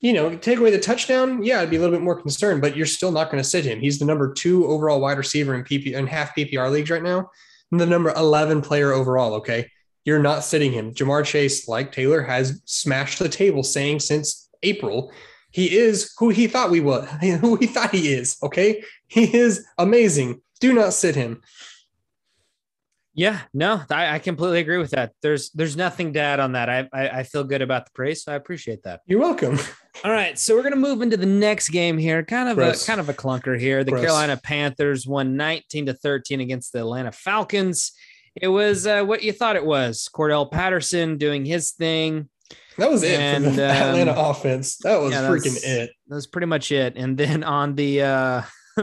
you know, take away the touchdown, yeah, I'd be a little bit more concerned, but you're still not going to sit him. He's the number two overall wide receiver in PP in half PPR leagues right now, and the number 11 player overall. Okay. You're not sitting him. Ja'Marr Chase, like Taylor, has smashed the table saying since April, he is who he thought we was, [laughs] who he thought he is. Okay. He is amazing. Do not sit him. Yeah, no, I, I, completely agree with that. There's there's nothing to add on that. I, I, I feel good about the praise, so I appreciate that. You're welcome. [laughs] All right, so we're gonna move into the next game here. Kind of Gross. a kind of a clunker here. The Gross. Carolina Panthers won 19 to 13 against the Atlanta Falcons. It was uh, what you thought it was. Cordarrelle Patterson doing his thing. That was it and, for the um, Atlanta offense. That was yeah, freaking it. That was pretty much it. And then on the uh, [laughs]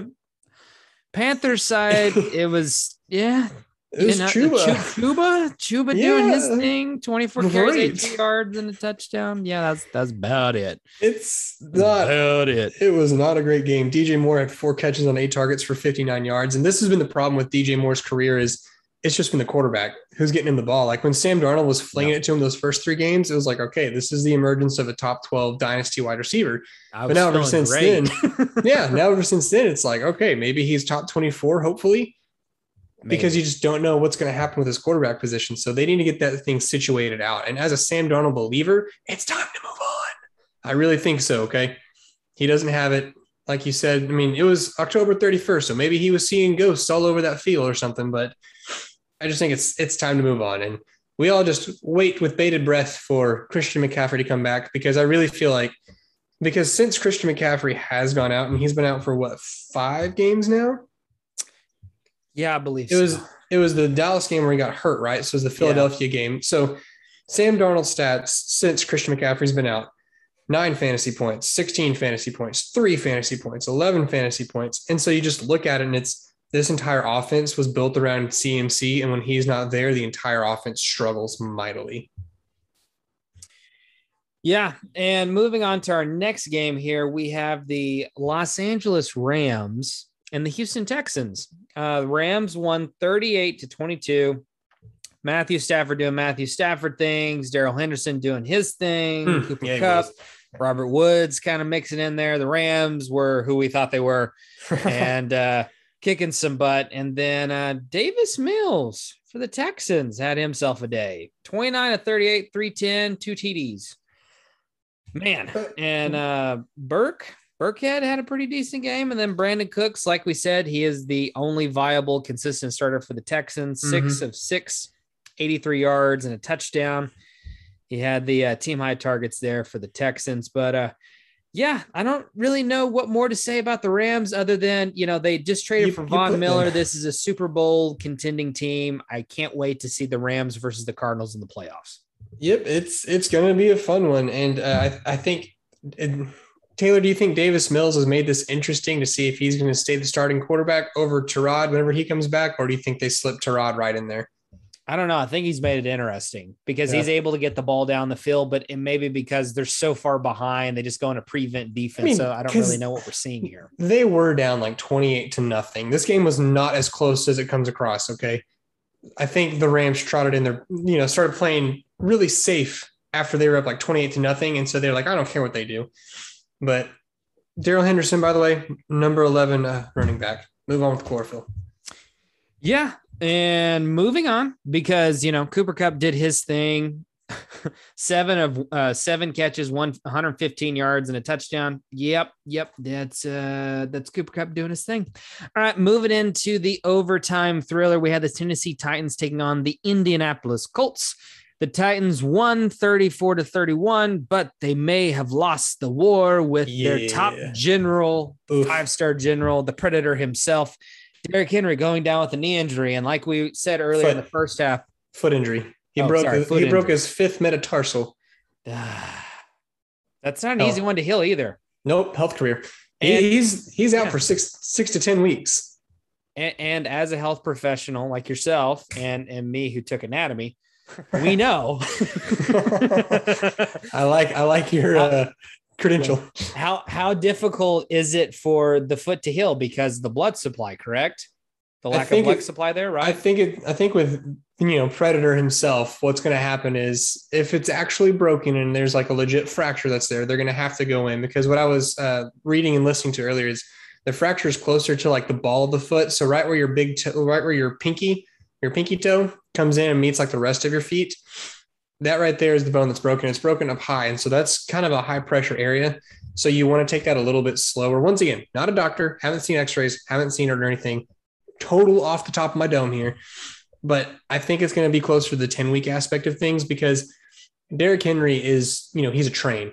Panthers side, [laughs] it was yeah, it was Chuba. Chuba, Chuba [laughs] yeah. doing his thing, 24 carries, 80 yards and a touchdown. Yeah, that's that's about it. It's not about it. It was not a great game. DJ Moore had four catches on eight targets for 59 yards. And this has been the problem with DJ Moore's career is it's just been the quarterback who's getting him the ball. Like when Sam Darnold was flinging it to him those first three games, it was like, okay, this is the emergence of a top 12 dynasty wide receiver. But now ever since great. then, [laughs] yeah, now ever since then, it's like, okay, maybe he's top 24, hopefully Maybe. because you just don't know what's going to happen with his quarterback position. So they need to get that thing situated out. And as a Sam Darnold believer, it's time to move on. I really think so. Okay. He doesn't have it. Like you said, I mean, it was October 31st. So maybe he was seeing ghosts all over that field or something. But I just think it's it's time to move on. And we all just wait with bated breath for Christian McCaffrey to come back because I really feel like because since Christian McCaffrey has gone out and he's been out for what five games now, yeah, I believe it so. was it was the Dallas game where he got hurt, right? So it was the Philadelphia yeah. game. So Sam Darnold stats since Christian McCaffrey's been out. Nine fantasy points, 16 fantasy points, three fantasy points, 11 fantasy points. And so you just look at it and it's this entire offense was built around CMC. And when he's not there, the entire offense struggles mightily. Yeah. And moving on to our next game here, we have the Los Angeles Rams and the Houston Texans. Uh, Rams won 38 to 22. Matthew Stafford doing Matthew Stafford things, Darrell Henderson doing his thing, hmm. Cooper yeah, Kupp, Robert Woods kind of mixing in there. The Rams were who we thought they were [laughs] and uh, kicking some butt. And then uh, Davis Mills for the Texans had himself a day 29 to 38, 310, two TDs. Man. And uh, Burke Burkhead had a pretty decent game. And then Brandin Cooks, like we said, he is the only viable, consistent starter for the Texans. 6 mm-hmm. of six, 83 yards and a touchdown. He had the uh, team high targets there for the Texans. But uh, yeah, I don't really know what more to say about the Rams other than, you know, they just traded you, for Von Miller. Them. This is a Super Bowl contending team. I can't wait to see the Rams versus the Cardinals in the playoffs. Yep, it's it's going to be a fun one. And uh, I, I think. It, Taylor, do you think Davis Mills has made this interesting to see if he's going to stay the starting quarterback over Tyrod whenever he comes back, or do you think they slip Tyrod right in there? I don't know. I think he's made it interesting because yeah. he's able to get the ball down the field, but it may be because they're so far behind, they just go into prevent defense. I mean, so I don't really know what we're seeing here. They were down like 28 to nothing. This game was not as close as it comes across. Okay. I think the Rams trotted in there, you know, started playing really safe after they were up like 28 to nothing. And so they're like, I don't care what they do. But Darrell Henderson, by the way, number 11 uh, running back. Move on with chlorophyll. Yeah. And moving on because, you know, Cooper Kupp did his thing. [laughs] seven of uh, seven catches, one 115 yards and a touchdown. Yep, yep, that's uh, that's Cooper Kupp doing his thing. All right, moving into the overtime thriller, we had the Tennessee Titans taking on the Indianapolis Colts. The Titans won 34 to 31, but they may have lost the war with yeah. their top general, five star general, the Predator himself, Derrick Henry, going down with a knee injury. And like we said earlier foot, in the first half, foot injury. He oh, broke. Sorry, his, he injury. broke his fifth metatarsal. [sighs] That's not an oh. easy one to heal either. Nope, health career. And, he's he's out yeah. for six six to ten weeks. And, and, as a health professional like yourself and and me who took anatomy, we [laughs] know. I like I like your uh, credential. How how difficult is it for the foot to heal because the blood supply, correct? The lack of blood it, supply there, right? I think it I think with you know Predator himself, what's going to happen is if it's actually broken and there's like a legit fracture that's there, they're going to have to go in because what I was uh, reading and listening to earlier is the fracture is closer to like the ball of the foot, so right where your big toe, right where your pinky your pinky toe comes in and meets like the rest of your feet, that right there is the bone that's broken. It's broken up high. And so that's kind of a high pressure area. So you want to take that a little bit slower. Once again, not a doctor, haven't seen x rays, haven't seen it or anything. Total off the top of my dome here. but I think it's going to be closer to the 10 week aspect of things because Derrick Henry is, you know, he's a train.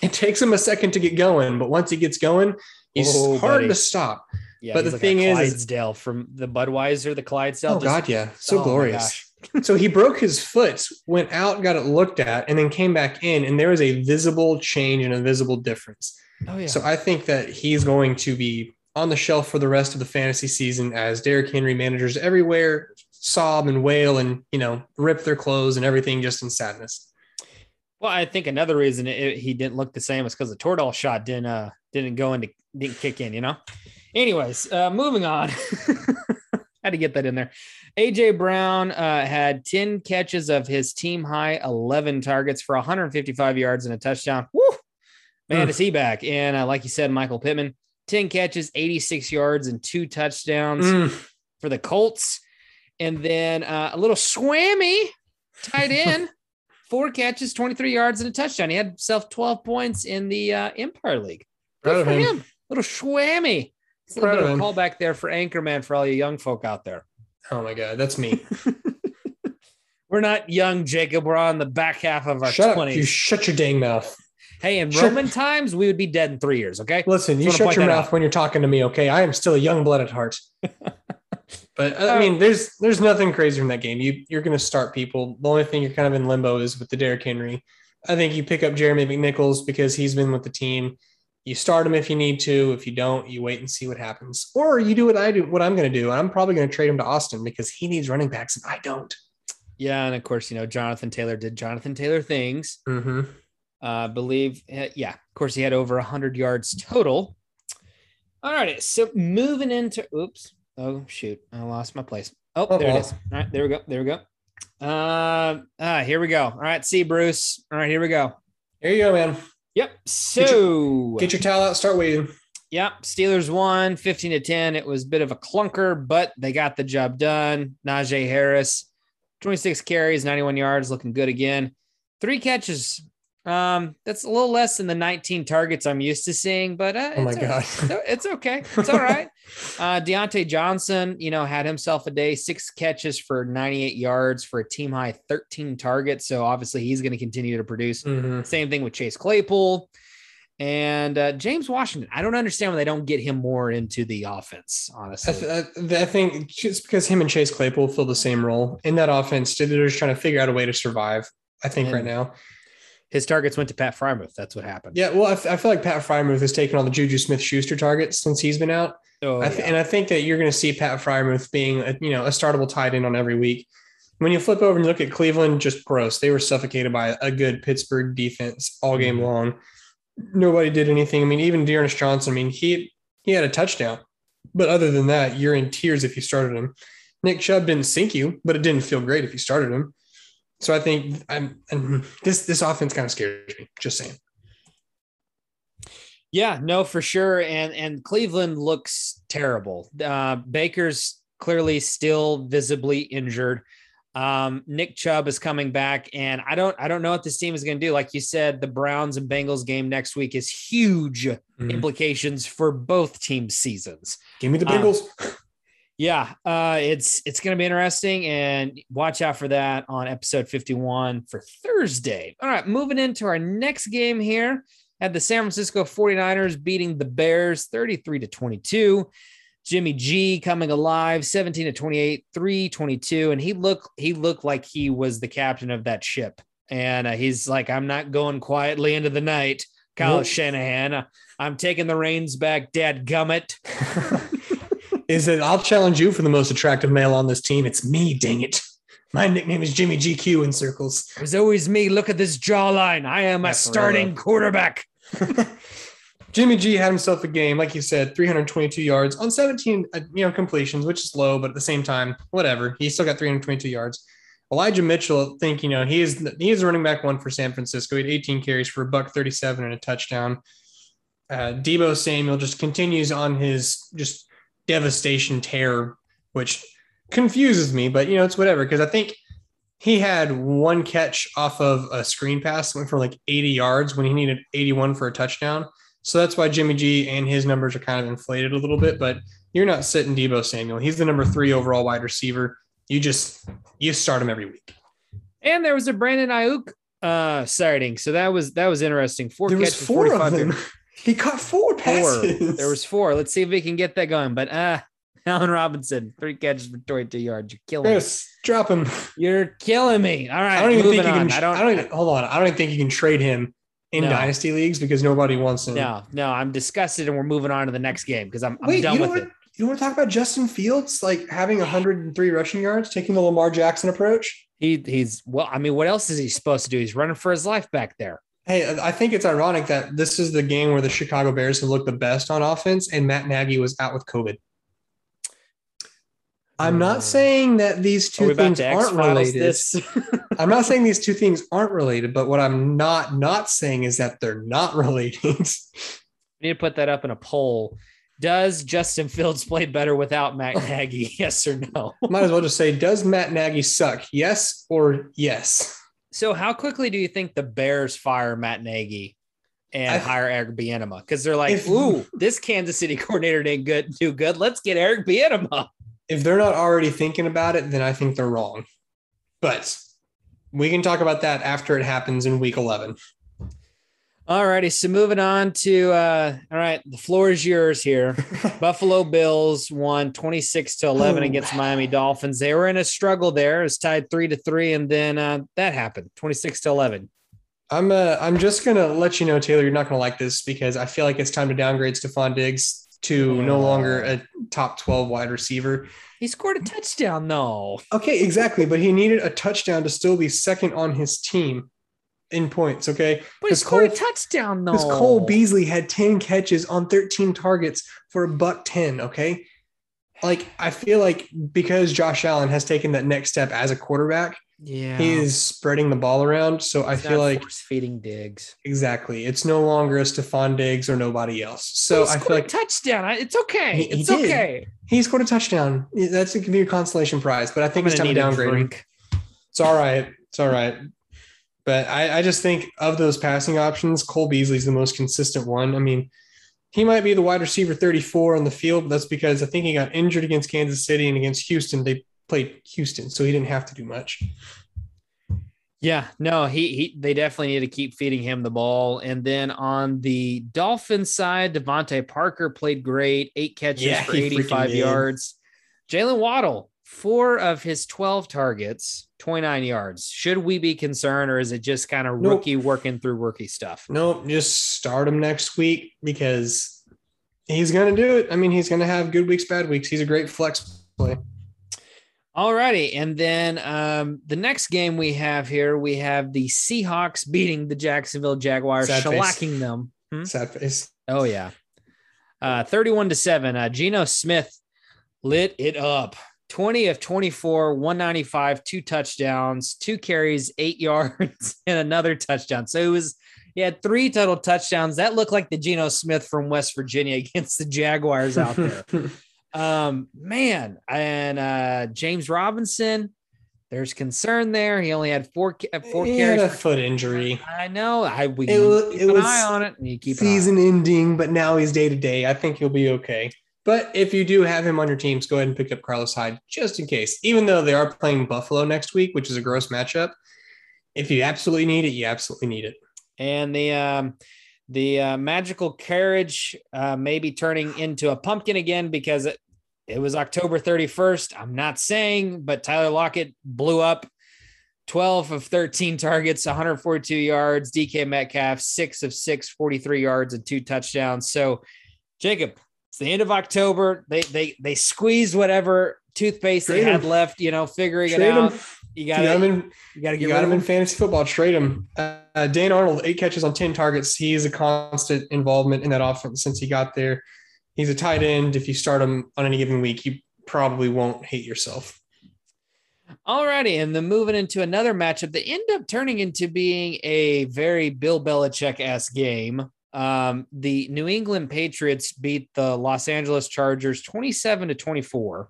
It takes him a second to get going, but once he gets going, he's Oh, hard buddy. to stop. Yeah, But the like thing is- Clydesdale from the Budweiser, the Clydesdale. Oh just- God, yeah, so Oh, glorious. [laughs] so he broke his foot, went out, got it looked at, and then came back in, and there was a visible change and a visible difference. Oh yeah. So I think that he's going to be on the shelf for the rest of the fantasy season as Derrick Henry managers everywhere sob and wail and you know rip their clothes and everything just in sadness. Well, I think another reason it, he didn't look the same is because the Toradol shot didn't uh didn't go into didn't kick in, you know. Anyways, uh moving on. [laughs] Had to get that in there. AJ Brown uh, had 10 catches of his team high 11 targets for 155 yards and a touchdown. Woo! Man, is he back? And uh, like you said, Michael Pittman, 10 catches, 86 yards, and two touchdowns Mm, for the Colts. And then uh, a little swammy tight [laughs] end, four catches, 23 yards, and a touchdown. He had himself 12 points in the uh, Empire League. Good for him. him. Little swammy. It's a Proud little bit of a callback there for Anchorman for all you young folk out there. Oh my god, that's me. [laughs] We're not young, Jacob. We're on the back half of our shut up. You shut your dang mouth. hey, in. Roman times, we would be dead in three years, okay? Listen, you shut your mouth out. when you're talking to me, okay? I am still a young blood at heart. [laughs] but I mean, there's there's nothing crazier in that game. You you're going to start people. The only thing you're kind of in limbo is with the Derrick Henry. I think you pick up Jeremy McNichols because he's been with the team. You start him if you need to. If you don't, you wait and see what happens. Or you do what I do, what I'm going to do. I'm probably going to trade him to Austin because he needs running backs and I don't. Yeah. And of course, you know, Jonathan Taylor did Jonathan Taylor things. Mm-hmm. uh, I believe, yeah, of course, he had over 100 yards total. All right, so moving into, oops, oh shoot, I lost my place. Oh, there it is. All right, there we go, there we go. Uh, ah, here we go. All right, see Bruce. All right, here we go. Here you go, man. Yep. So, Get your towel out. Start waiting. yep, Steelers won 15 to 10. It was a bit of a clunker, but they got the job done. Najee Harris, 26 carries, 91 yards, looking good again. Three catches. Um, that's a little less than the 19 targets I'm used to seeing, but uh, Oh my it's god. it's okay. It's all right. [laughs] Uh, Diontae Johnson, you know, had himself a day, six catches for 98 yards for a team high 13 targets. So obviously he's going to continue to produce. Mhm. Same thing with Chase Claypool and uh, James Washington. I don't understand why they don't get him more into the offense, I, honestly. th- I think just because him and Chase Claypool fill the same role in that offense, they're just trying to figure out a way to survive. I think And- right now. His targets went to Pat Freiermuth. That's what happened. Yeah, well, I, f- I feel like Pat Freiermuth has taken all the Juju Smith Schuster targets since he's been out. So, I th- yeah. And I think that you're going to see Pat Freiermuth being, a, you know, a startable tight end on every week. When you flip over and look at Cleveland, just gross. They were suffocated by a good Pittsburgh defense all game Mhm. long. Nobody did anything. I mean, even D'Ernest Johnson. I mean, he he had a touchdown, but other than that, you're in tears if you started him. Nick Chubb didn't sink you, but it didn't feel great if you started him. So I think I'm and this this offense kind of scares me. Just saying. Yeah, no, for sure. And and Cleveland looks terrible. Uh, Baker's clearly still visibly injured. Um, Nick Chubb is coming back, and I don't I don't know what this team is going to do. Like you said, the Browns and Bengals game next week is huge Mhm. implications for both team seasons. Give me the Um, Bengals. Yeah, uh, it's it's going to be interesting, and watch out for that on episode 51 for Thursday. All right, moving into our next game here. Had the San Francisco 49ers beating the Bears 33 to 22. Jimmy G coming alive 17 to 28, 322. And he looked he looked like he was the captain of that ship. And uh, he's like, I'm not going quietly into the night. Kyle Nope. Shanahan. I'm taking the reins back, dad gummit. [laughs] is that I'll challenge you for the most attractive male on this team. It's me, dang it. My nickname is Jimmy GQ in circles. It was always me. Look at this jawline. I am a Yeah, for real, starting though. quarterback. [laughs] Jimmy G had himself a game, like you said, 322 yards on 17, uh, you know, completions, which is low, but at the same time, whatever. He still got 322 yards. Elijah Mitchell, I think you know, he is he is running back one for San Francisco. He had 18 carries for a buck 37 and a touchdown. Uh, Deebo Samuel just continues on his just devastation tear, which confuses me, but you know, it's whatever because I think he had one catch off of a screen pass, went for like 80 yards when he needed 81 for a touchdown. So that's why Jimmy G and his numbers are kind of inflated a little bit, but you're not sitting Deebo Samuel. He's the number three overall wide receiver. You just you start him every week. And there was a Brandon Aiyuk uh sighting, so that was that was interesting. Four There was catches, four 45 of them. [laughs] He caught four Four. passes. There was four. Let's see if we can get that going. But uh [laughs] Allen Robinson, three catches for 22 yards. You're killing me. Chris, drop him. You're killing me. All right. I don't even think you can. I don't, I don't even, hold on. I don't even think you can trade him in No. dynasty leagues because nobody wants him. no, no, I'm disgusted and we're moving on to the next game because I'm, I'm done you with don't, it. you don't want to talk about Justin Fields like having 103 rushing yards, taking the Lamar Jackson approach? He he's well, I mean, what else is he supposed to do? He's running for his life back there. Hey, I think it's ironic that this is the game where the Chicago Bears have looked the best on offense, and Matt Nagy was out with COVID. I'm Hmm. not saying that these two things aren't related. [laughs] I'm not saying these two things aren't related, but what I'm not not saying is that they're not [laughs] related. We need to put that up in a poll. Does Justin Fields play better without Matt Nagy? [laughs] yes or no? Might as well just say, does Matt Nagy suck? Yes or yes? So, how quickly do you think the Bears fire Matt Nagy and I- hire Eric Bieniemy? Because they're like, If- "Ooh, this Kansas City [laughs] coordinator didn't good do good. Let's get Eric Bieniemy." If they're not already thinking about it, then I think they're wrong. But we can talk about that after it happens in week 11. All righty, so moving on to uh, all right, the floor is yours here. [laughs] Buffalo Bills won 26 to 11 Oh. against Miami Dolphins. They were in a struggle there. It was tied 3 to 3 and then uh, that happened. 26 to 11. I'm uh, I'm just gonna let you know, Taylor, you're not gonna like this because I feel like it's time to downgrade Stefon Diggs to no longer a top 12 wide receiver. He scored a touchdown though. Okay, exactly, but he needed a touchdown to still be second on his team in points. Okay, But he scored a touchdown though. because Cole Beasley had 10 catches on 13 targets for a buck 10. Okay, like I feel like because Josh Allen has taken that next step as a quarterback, yeah. he is spreading the ball around. So I He's feel like feeding Diggs. exactly, it's no longer a Stefon Diggs or nobody else. So I feel a like touchdown. It's okay. He- he it's did. okay. he scored a touchdown. That's it can be a consolation prize, but I think I'm it's time to downgrade It's all right. It's all right. But I, I just think of those passing options, Cole Beasley's the most consistent one. I mean, he might be the wide receiver 34 on the field, but that's because I think he got injured against Kansas City and against Houston. They played Houston, so he didn't have to do much. Yeah, no, he he they definitely need to keep feeding him the ball. And then on the Dolphins side, DeVante Parker played great, eight catches Yeah, for 85 yards. Jaylen Waddle, four of his 12 targets, 29 yards. Should we be concerned, or is it just kind of Nope. rookie working through rookie stuff? Nope, just start him next week because he's going to do it. I mean, he's going to have good weeks, bad weeks. He's a great flex play. All righty. And then um, the next game we have here, we have the Seahawks beating the Jacksonville Jaguars, Sad face. them. Hmm? Sad face. Oh yeah. Uh 31 to 7. Uh Geno Smith lit it up. 20 of 24, 195, two touchdowns, two carries, eight [laughs] yards, and another touchdown. So it was he had three total touchdowns. That looked like the Geno Smith from West Virginia [laughs] against the Jaguars out there. [laughs] um, man, and uh James Robinson, there's concern there. He only had four four he had carries. a foot injury. I know. I we It keep it an was eye on it. And you keep an eye on it. season ending, but now he's day to day. I think he'll be okay. But if you do have him on your teams, go ahead and pick up Carlos Hyde just in case. Even though they are playing Buffalo next week, which is a gross matchup, if you absolutely need it, you absolutely need it. and the um, the uh, magical carriage uh, may be turning into a pumpkin again because it, it was October 31st. I'm not saying, but Tyler Lockett blew up 12 of 13 targets, 142 yards. DK Metcalf, six of six, 43 yards and two touchdowns. So, Jacob, it's the end of October. They they they squeezed whatever toothpaste Trade they had him. left. You know, figuring Trade it out. him. You got to you got to get rid him in fantasy football. Trade him. Uh, Dan Arnold, eight catches on 10 targets. He's a constant involvement in that offense since he got there. He's a tight end. If you start him on any given week, you probably won't hate yourself. Alrighty, and then moving into another matchup that ended up turning into being a very Bill Belichick-esque game. Um, the New England Patriots beat the Los Angeles Chargers 27 to 24.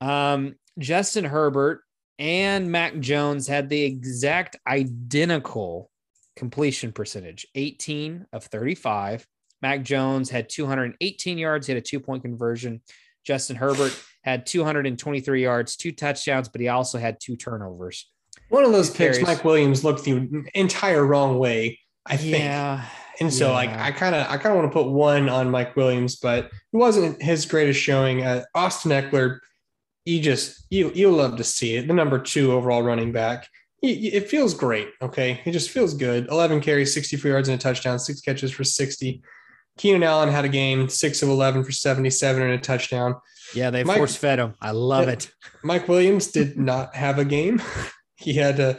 Um, Justin Herbert and Mac Jones had the exact identical completion percentage 18 of 35. Mac Jones had 218 yards, he had a two point conversion. Justin Herbert had 223 yards, two touchdowns, but he also had two turnovers. One of those picks. Mike Williams looked the entire wrong way, I think. Yeah. And so, like, I kind of, I kind of want to put one on Mike Williams, but it wasn't his greatest showing. Uh, Austin Ekeler, you just, you, you love to see it. The number two overall running back. He- he- It feels great. Okay, it just feels good. Eleven carries, sixty-four yards and a touchdown, six catches for sixty. Keenan Allen had a game, six of eleven for seventy-seven and a touchdown. Yeah, they Mike- force fed him. I love Yeah. it. Mike Williams did not have a game. [laughs] He had uh,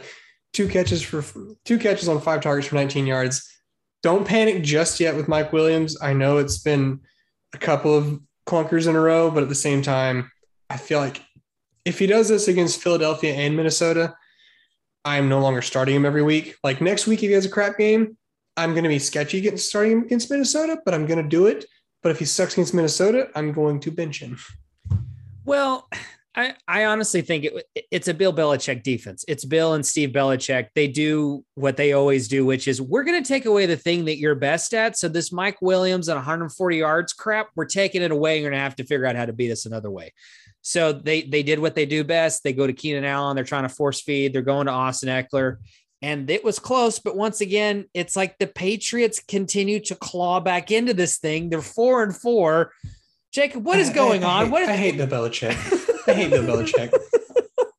two catches for two catches on five targets for 19 yards. Don't panic just yet with Mike Williams. I know it's been a couple of clunkers in a row, but at the same time, I feel like if he does this against Philadelphia and Minnesota, I am no longer starting him every week. Like next week, if he has a crap game, I'm going to be sketchy getting starting him against Minnesota, but I'm going to do it. But if he sucks against Minnesota, I'm going to bench him. Well, I, I honestly think it, it's a Bill Belichick defense. It's Bill and Steve Belichick. They do what they always do, which is we're going to take away the thing that you're best at. So this Mike Williams and 140 yards crap, we're taking it away. You're going to have to figure out how to beat us another way. So they they did what they do best. They go to Keenan Allen. They're trying to force feed. They're going to Austin Ekeler. And it was close, but once again, it's like the Patriots continue to claw back into this thing. They're four and four. Jacob, what is going I- I on? hate- What I hate Bill Belichick. [laughs] I hate Bill Belichick.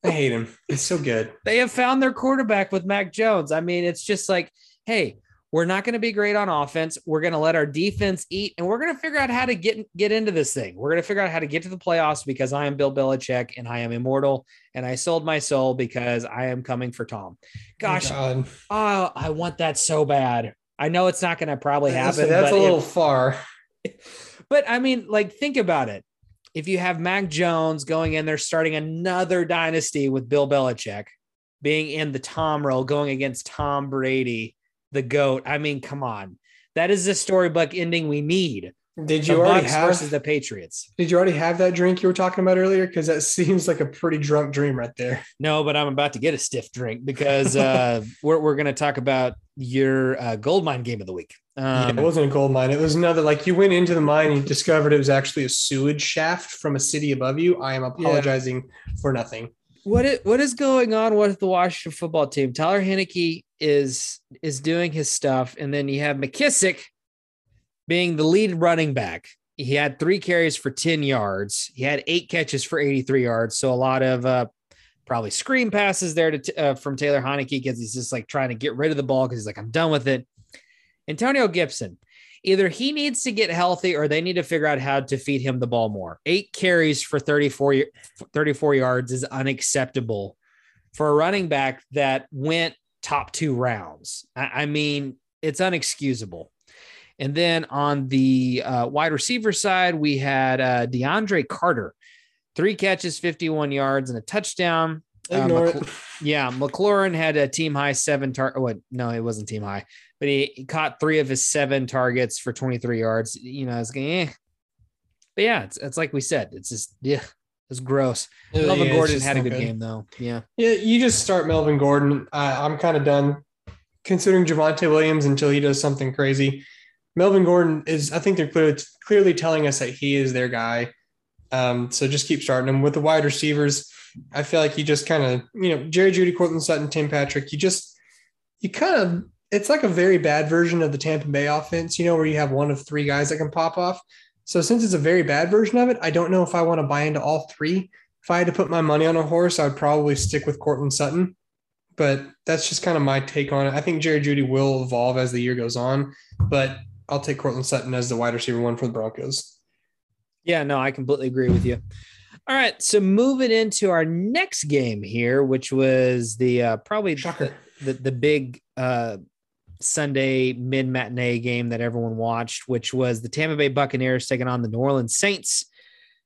I hate him. He's so good. they have found their quarterback with Mac Jones. I mean, it's just like, hey, we're not going to be great on offense. We're going to let our defense eat, and we're going to figure out how to get get into this thing. We're going to figure out how to get to the playoffs because I am Bill Belichick and I am immortal, and I sold my soul because I am coming for Tom. Gosh, oh, God. oh, I want that so bad. I know it's not going to probably happen. That's but a if- little far. [laughs] but I mean, like, think about it. If you have Mac Jones going in there, starting another dynasty with Bill Belichick, being in the Tom role, going against Tom Brady, the GOAT. I mean, come on. That is the storybook ending we need. Did The you already Bucks have? versus the Patriots. Did you already have that drink you were talking about earlier? Because that [laughs] seems like a pretty drunk dream right there. No, but I'm about to get a stiff drink because uh, [laughs] we're, we're going to talk about your uh, gold mine game of the week. Yeah, Um, it wasn't a gold mine. It was another like you went into the mine and you discovered it was actually a sewage shaft from a city above you. I am apologizing for nothing. what is, what is going on with the Washington football team? Tyler Heinicke is is doing his stuff, and then you have McKissic being the lead running back. He had three carries for 10 yards. He had eight catches for 83 yards. So a lot of uh, probably screen passes there to uh, from Taylor Heinicke because he's just like trying to get rid of the ball because he's like, I'm done with it. Antonio Gibson, either he needs to get healthy or they need to figure out how to feed him the ball more. Eight carries for 34, 34 yards is unacceptable for a running back that went top two rounds. I, I mean, it's unexcusable. And then on the uh, wide receiver side, we had uh, DeAndre Carter, three catches, 51 yards, and a touchdown. Uh, Ignore McCl- it. Yeah, McLaurin had a team high seven tar. What? No, it wasn't team high, but he, he caught three of his seven targets for 23 yards. You know, it's going, eh. But yeah, it's, it's like we said, it's just yeah, it's gross. Melvin Gordon had a not good game though. Yeah, Yeah, you just start Melvin Gordon. I, I'm kind of done considering Javonte Williams until he does something crazy. Melvin Gordon is, I think they're clearly, clearly telling us that he is their guy. Um, so just keep starting him with the wide receivers. I feel like you just kind of, you know, Jerry Jeudy, Courtland Sutton, Tim Patrick, you just, you kind of, it's like a very bad version of the Tampa Bay offense, you know, where you have one of three guys that can pop off. So since it's a very bad version of it, I don't know if I want to buy into all three. If I had to put my money on a horse, I would probably stick with Courtland Sutton. But that's just kind of my take on it. I think Jerry Jeudy will evolve as the year goes on, but I'll take Courtland Sutton as the wide receiver one for the Broncos. yeah, no, I completely agree with you. All right, so moving into our next game here, which was the uh, probably Shocker. the the big uh, Sunday mid matinee game that everyone watched, which was the Tampa Bay Buccaneers taking on the New Orleans Saints.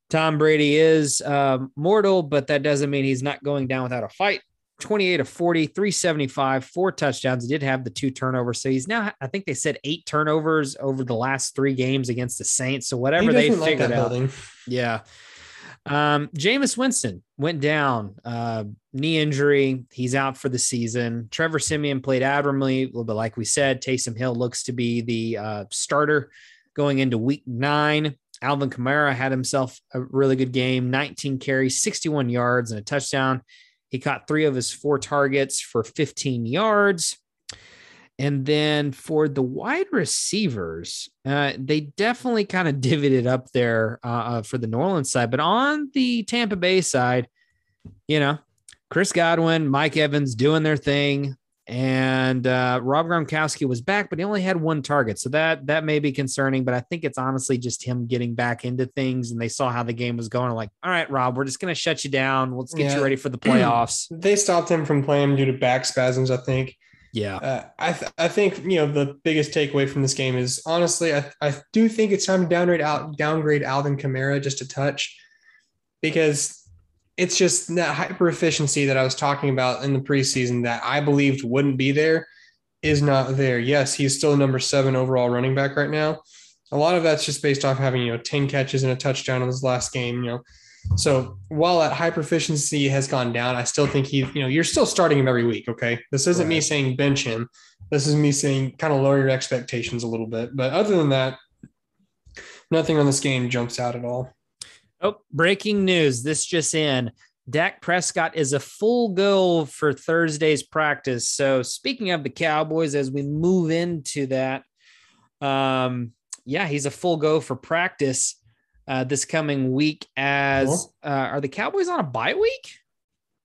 Tom Brady is um, mortal, but that doesn't mean he's not going down without a fight. 28 of 40, 375, four touchdowns. He did have the two turnovers. So he's now, I think they said eight turnovers over the last three games against the Saints. So whatever they like figured that out. building. Yeah. Um, Jameis Winston went down, uh, knee injury. He's out for the season. Trevor Siemian played admirably, a little bit like we said. Taysom Hill looks to be the uh, starter going into week nine. Alvin Kamara had himself a really good game 19 carries, 61 yards, and a touchdown. He caught three of his four targets for 15 yards. And then for the wide receivers, uh, they definitely kind of [laughs] divvied it up there uh, uh, for the New Orleans side. But on the Tampa Bay side, you know, Chris Godwin, Mike Evans doing their thing and uh, Rob Gronkowski was back, but he only had one target, so that that may be concerning. But I think it's honestly just him getting back into things, and they saw how the game was going. Like, all right, Rob, we're just going to shut you down. Let's get yeah. you ready for the [clears throat] playoffs. they stopped him from playing due to back spasms, I think. Yeah, uh, I th- I think you know the biggest takeaway from this game is honestly, I I do think it's time to downgrade out downgrade Alvin Kamara just a touch because it's just that hyper efficiency that I was talking about in the preseason that I believed wouldn't be there is not there. Yes, he's still number seven overall running back right now. A lot of that's just based off having, you know, 10 catches and a touchdown in his last game, you know. So while that high proficiency has gone down, I still think he, you know, you're still starting him every week. Okay. This isn't right. me saying bench him. This is me saying kind of lower your expectations a little bit. But other than that, nothing on this game jumps out at all. Oh, breaking news. This just in. Dak Prescott is a full go for Thursday's practice. So, speaking of the Cowboys, as we move into that, um, yeah, he's a full go for practice uh, this coming week. As uh, are the Cowboys on a bye week?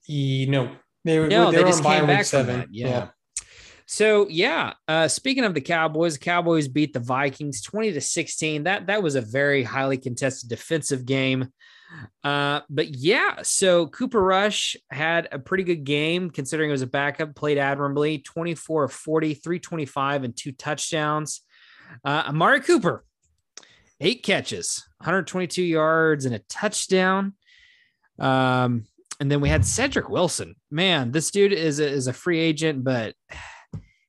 E, no, they, no, they just came back seven. Yeah. yeah. So yeah, uh, speaking of the Cowboys, Cowboys beat the Vikings 20 to 16. That that was a very highly contested defensive game. Uh, but yeah, so Cooper Rush had a pretty good game considering it was a backup, played admirably 24 of 40, 325, and two touchdowns. Uh, Amari Cooper, eight catches, 122 yards, and a touchdown. Um, and then we had Cedric Wilson. Man, this dude is a, is a free agent, but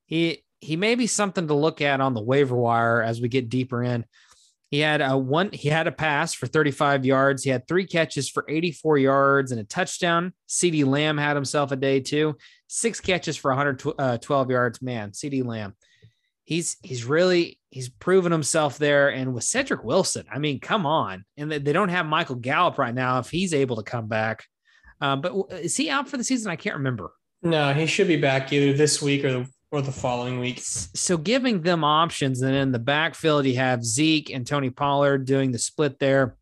he he may be something to look at on the waiver wire as we get deeper in. He had a one, he had a pass for 35 yards. He had three catches for 84 yards and a touchdown. CeeDee Lamb had himself a day too. Six catches for 112 uh, yards. Man, CeeDee Lamb. He's he's really he's proven himself there. And with Cedric Wilson, I mean, come on. And they don't have Michael Gallup right now if he's able to come back. Um, but is he out for the season? I can't remember. No, he should be back either this week or the or the following week. So giving them options, and in the backfield you have Zeke and Tony Pollard doing the split there.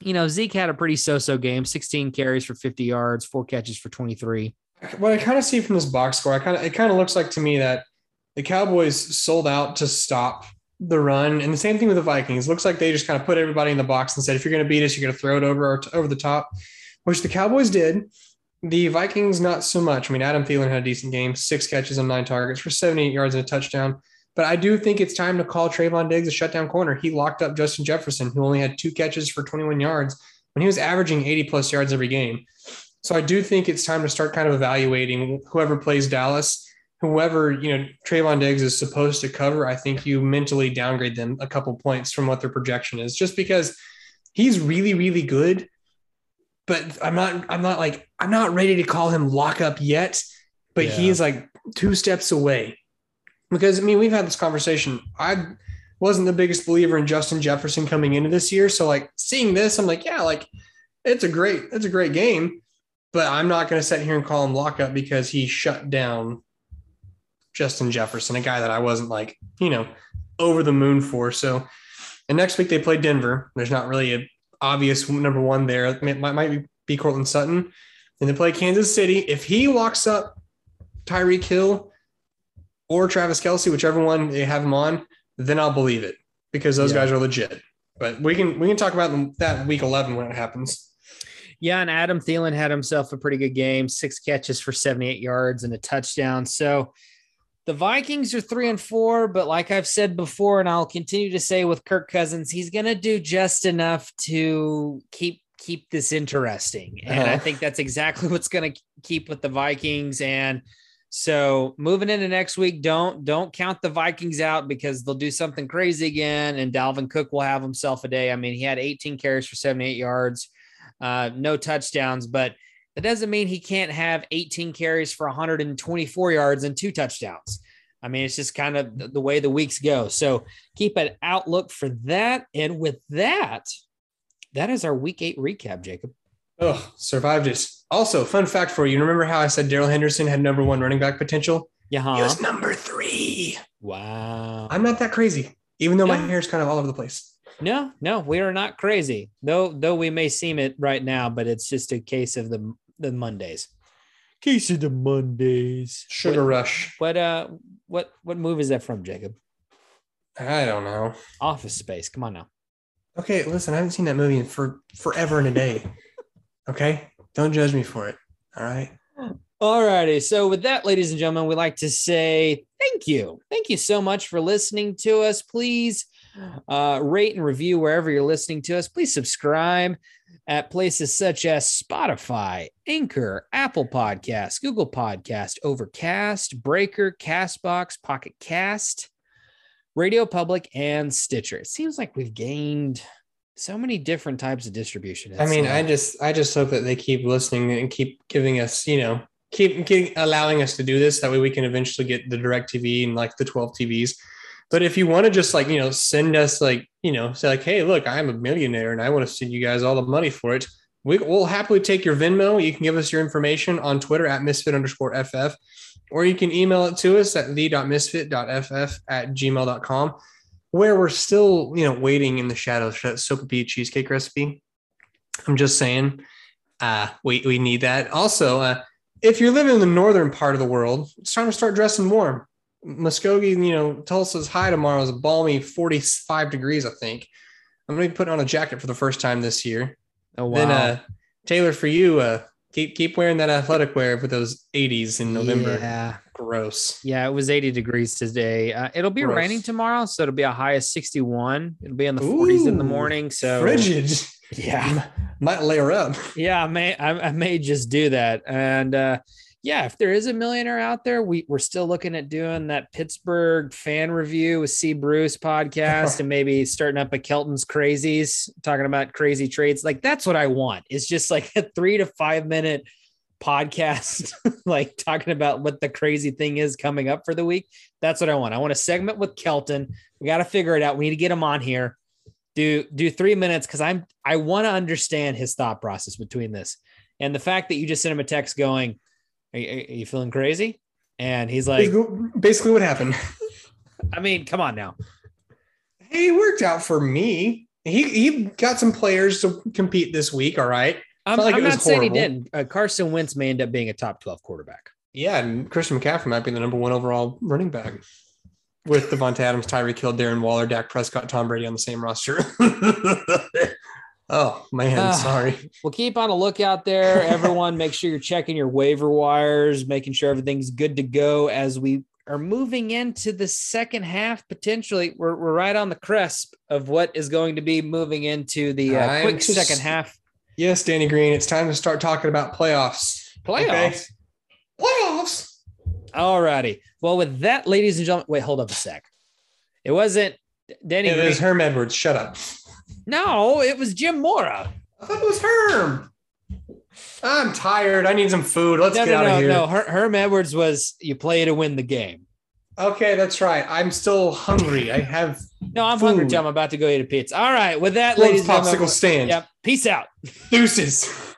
You know, Zeke had a pretty so-so game: 16 carries for 50 yards, four catches for 23. What I kind of see from this box score, I kind of it kind of looks like to me that the Cowboys sold out to stop the run, and the same thing with the Vikings. Looks like they just kind of put everybody in the box and said, if you're going to beat us, you're going to throw it over over the top, which the Cowboys did. The Vikings, not so much. I mean, Adam Thielen had a decent game, six catches and nine targets for 78 yards and a touchdown. But I do think it's time to call Trevon Diggs a shutdown corner. He locked up Justin Jefferson, who only had two catches for 21 yards when he was averaging 80 plus yards every game. So I do think it's time to start kind of evaluating whoever plays Dallas, whoever, you know, Trevon Diggs is supposed to cover. I think you mentally downgrade them a couple points from what their projection is just because he's really, really good but I'm not I'm not like I'm not ready to call him lockup yet, but yeah. he's like two steps away. Because I mean, we've had this conversation. I wasn't the biggest believer in Justin Jefferson coming into this year, so like seeing this, I'm like, yeah, like it's a great it's a great game, but I'm not going to sit here and call him lockup because he shut down Justin Jefferson, a guy that I wasn't like, you know, over the moon for. So, and next week they play Denver. There's not really a obvious number one there. It might, might be Courtland Sutton. And they play Kansas City. If he walks up Tyreek Hill or Travis Kelce, whichever one they have him on, then I'll believe it because those yeah. guys are legit. But we can we can talk about that week eleven when it happens. Yeah, and Adam Thielen had himself a pretty good game, six catches for 78 yards and a touchdown. So the Vikings are three and four, but like I've said before, and I'll continue to say with Kirk Cousins, he's going to do just enough to keep keep this interesting, and uh-huh. I think that's exactly [laughs] what's going to keep with the Vikings. And so moving into next week, don't don't count the Vikings out because they'll do something crazy again, and Dalvin Cook will have himself a day. I mean, he had 18 carries for 78 yards, uh, no touchdowns, but that doesn't mean he can't have 18 carries for 124 yards and two touchdowns. I mean, it's just kind of the- way the weeks go. So keep an outlook for that. And with that, that is our week eight recap, Jacob. Oh, survived it. Also, fun fact for you. Remember how I said Darrell Henderson had number one running back potential? Yeah. He huh? was number three. Wow. I'm not that crazy, even though my hair is kind of all over the place. No, no, we are not crazy. Though though we may seem it right now, but it's just a case of the the Mondays. Case of the Mondays. Sugar rush. What uh what what movie is that from, Jacob? I don't know. Office Space. Come on now. Okay, listen, I haven't seen that movie in for forever and a day. Okay, don't judge me for it. All right. All righty. So, with that, ladies and gentlemen, we'd like to say thank you. Thank you so much for listening to us. Please uh, rate and review wherever you're listening to us. Please subscribe at places such as Spotify, Anchor, Apple Podcasts, Google Podcast, Overcast, Breaker, Castbox, Pocket Cast, Radio Public, and Stitcher. It seems like we've gained so many different types of distribution. I mean, It's, uh, I just, I just hope that they keep listening and keep giving us, you know, keep, keep allowing us to do this. That way, we can eventually get the Direct TV and like the 12 TVs. But if you want to just like, you know, send us like, you know, say like, hey, look, I'm a millionaire and I want to send you guys all the money for it. We, we'll happily take your Venmo. You can give us your information on Twitter at misfit underscore FF, or you can email it to us at the.misfit.ff at gmail.com, where we're still, you know, waiting in the shadows for that Soapy cheesecake recipe. I'm just saying, uh, we, we need that. Also, uh, if you're living in the northern part of the world, it's time to start dressing warm. Muskogee, you know, Tulsa's high tomorrow is a balmy 45 degrees, I think. I'm gonna be putting on a jacket for the first time this year. oh, wow. Then uh Taylor, for you, uh keep keep wearing that athletic wear for those 80s in November. Yeah. Gross. Yeah, it was 80 degrees today. Uh, it'll be Gross. raining tomorrow, so it'll be a high of 61. It'll be in the 40s in the morning. So Frigid. yeah, Might layer up. yeah, I may I, I may just do that. And uh, yeah, if there is a millionaire out there, we we're still looking at doing that Pittsburgh fan review with C. Bruce podcast, [laughs] and maybe starting up a Kelton's Crazies, talking about crazy trades. Like that's what I want. It's just like a three to five minute podcast, [laughs] like talking about what the crazy thing is coming up for the week. That's what I want. I want a segment with Kelton. We got to figure it out. We need to get him on here. Do do three minutes because I'm I want to understand his thought process between this and the fact that you just sent him a text going, "Are you, are you feeling crazy?" And he's like, basically, what happened. "I mean, come on now." Hey, it worked out for me. He he got some players to compete this week. All right. I'm, not like I'm not saying horrible. he didn't. Uh, Carson Wentz may end up being a top 12 quarterback. Yeah, and Christian McCaffrey might be the number one overall running back with Davante Adams, Tyreek Hill, Darren Waller, Dak Prescott, Tom Brady on the same roster. [laughs] oh man, Ah. sorry. Well, keep on a lookout there. Everyone, make sure you're checking your waiver wires, making sure everything's good to go as we are moving into the second half. Potentially, we're, we're right on the cusp of what is going to be moving into the uh, quick just- second half Yes, Danny Green, it's time to start talking about playoffs. playoffs. Playoffs. All righty. Well, with that, ladies and gentlemen, wait, hold up a sec. It wasn't Danny It Green. was Herm Edwards. Shut up. No, it was Jim Mora. I thought it was Herm. I'm tired. I need some food. Let's no, get no, out no, of here. no. Her- Herm Edwards was you play to win the game. Okay, that's right. I'm still hungry. I have No, I'm hungry Food. too. I'm about to go eat a pizza. All right. With that, Close ladies and popsicle gentlemen. stand. Yep. Peace out. Deuces.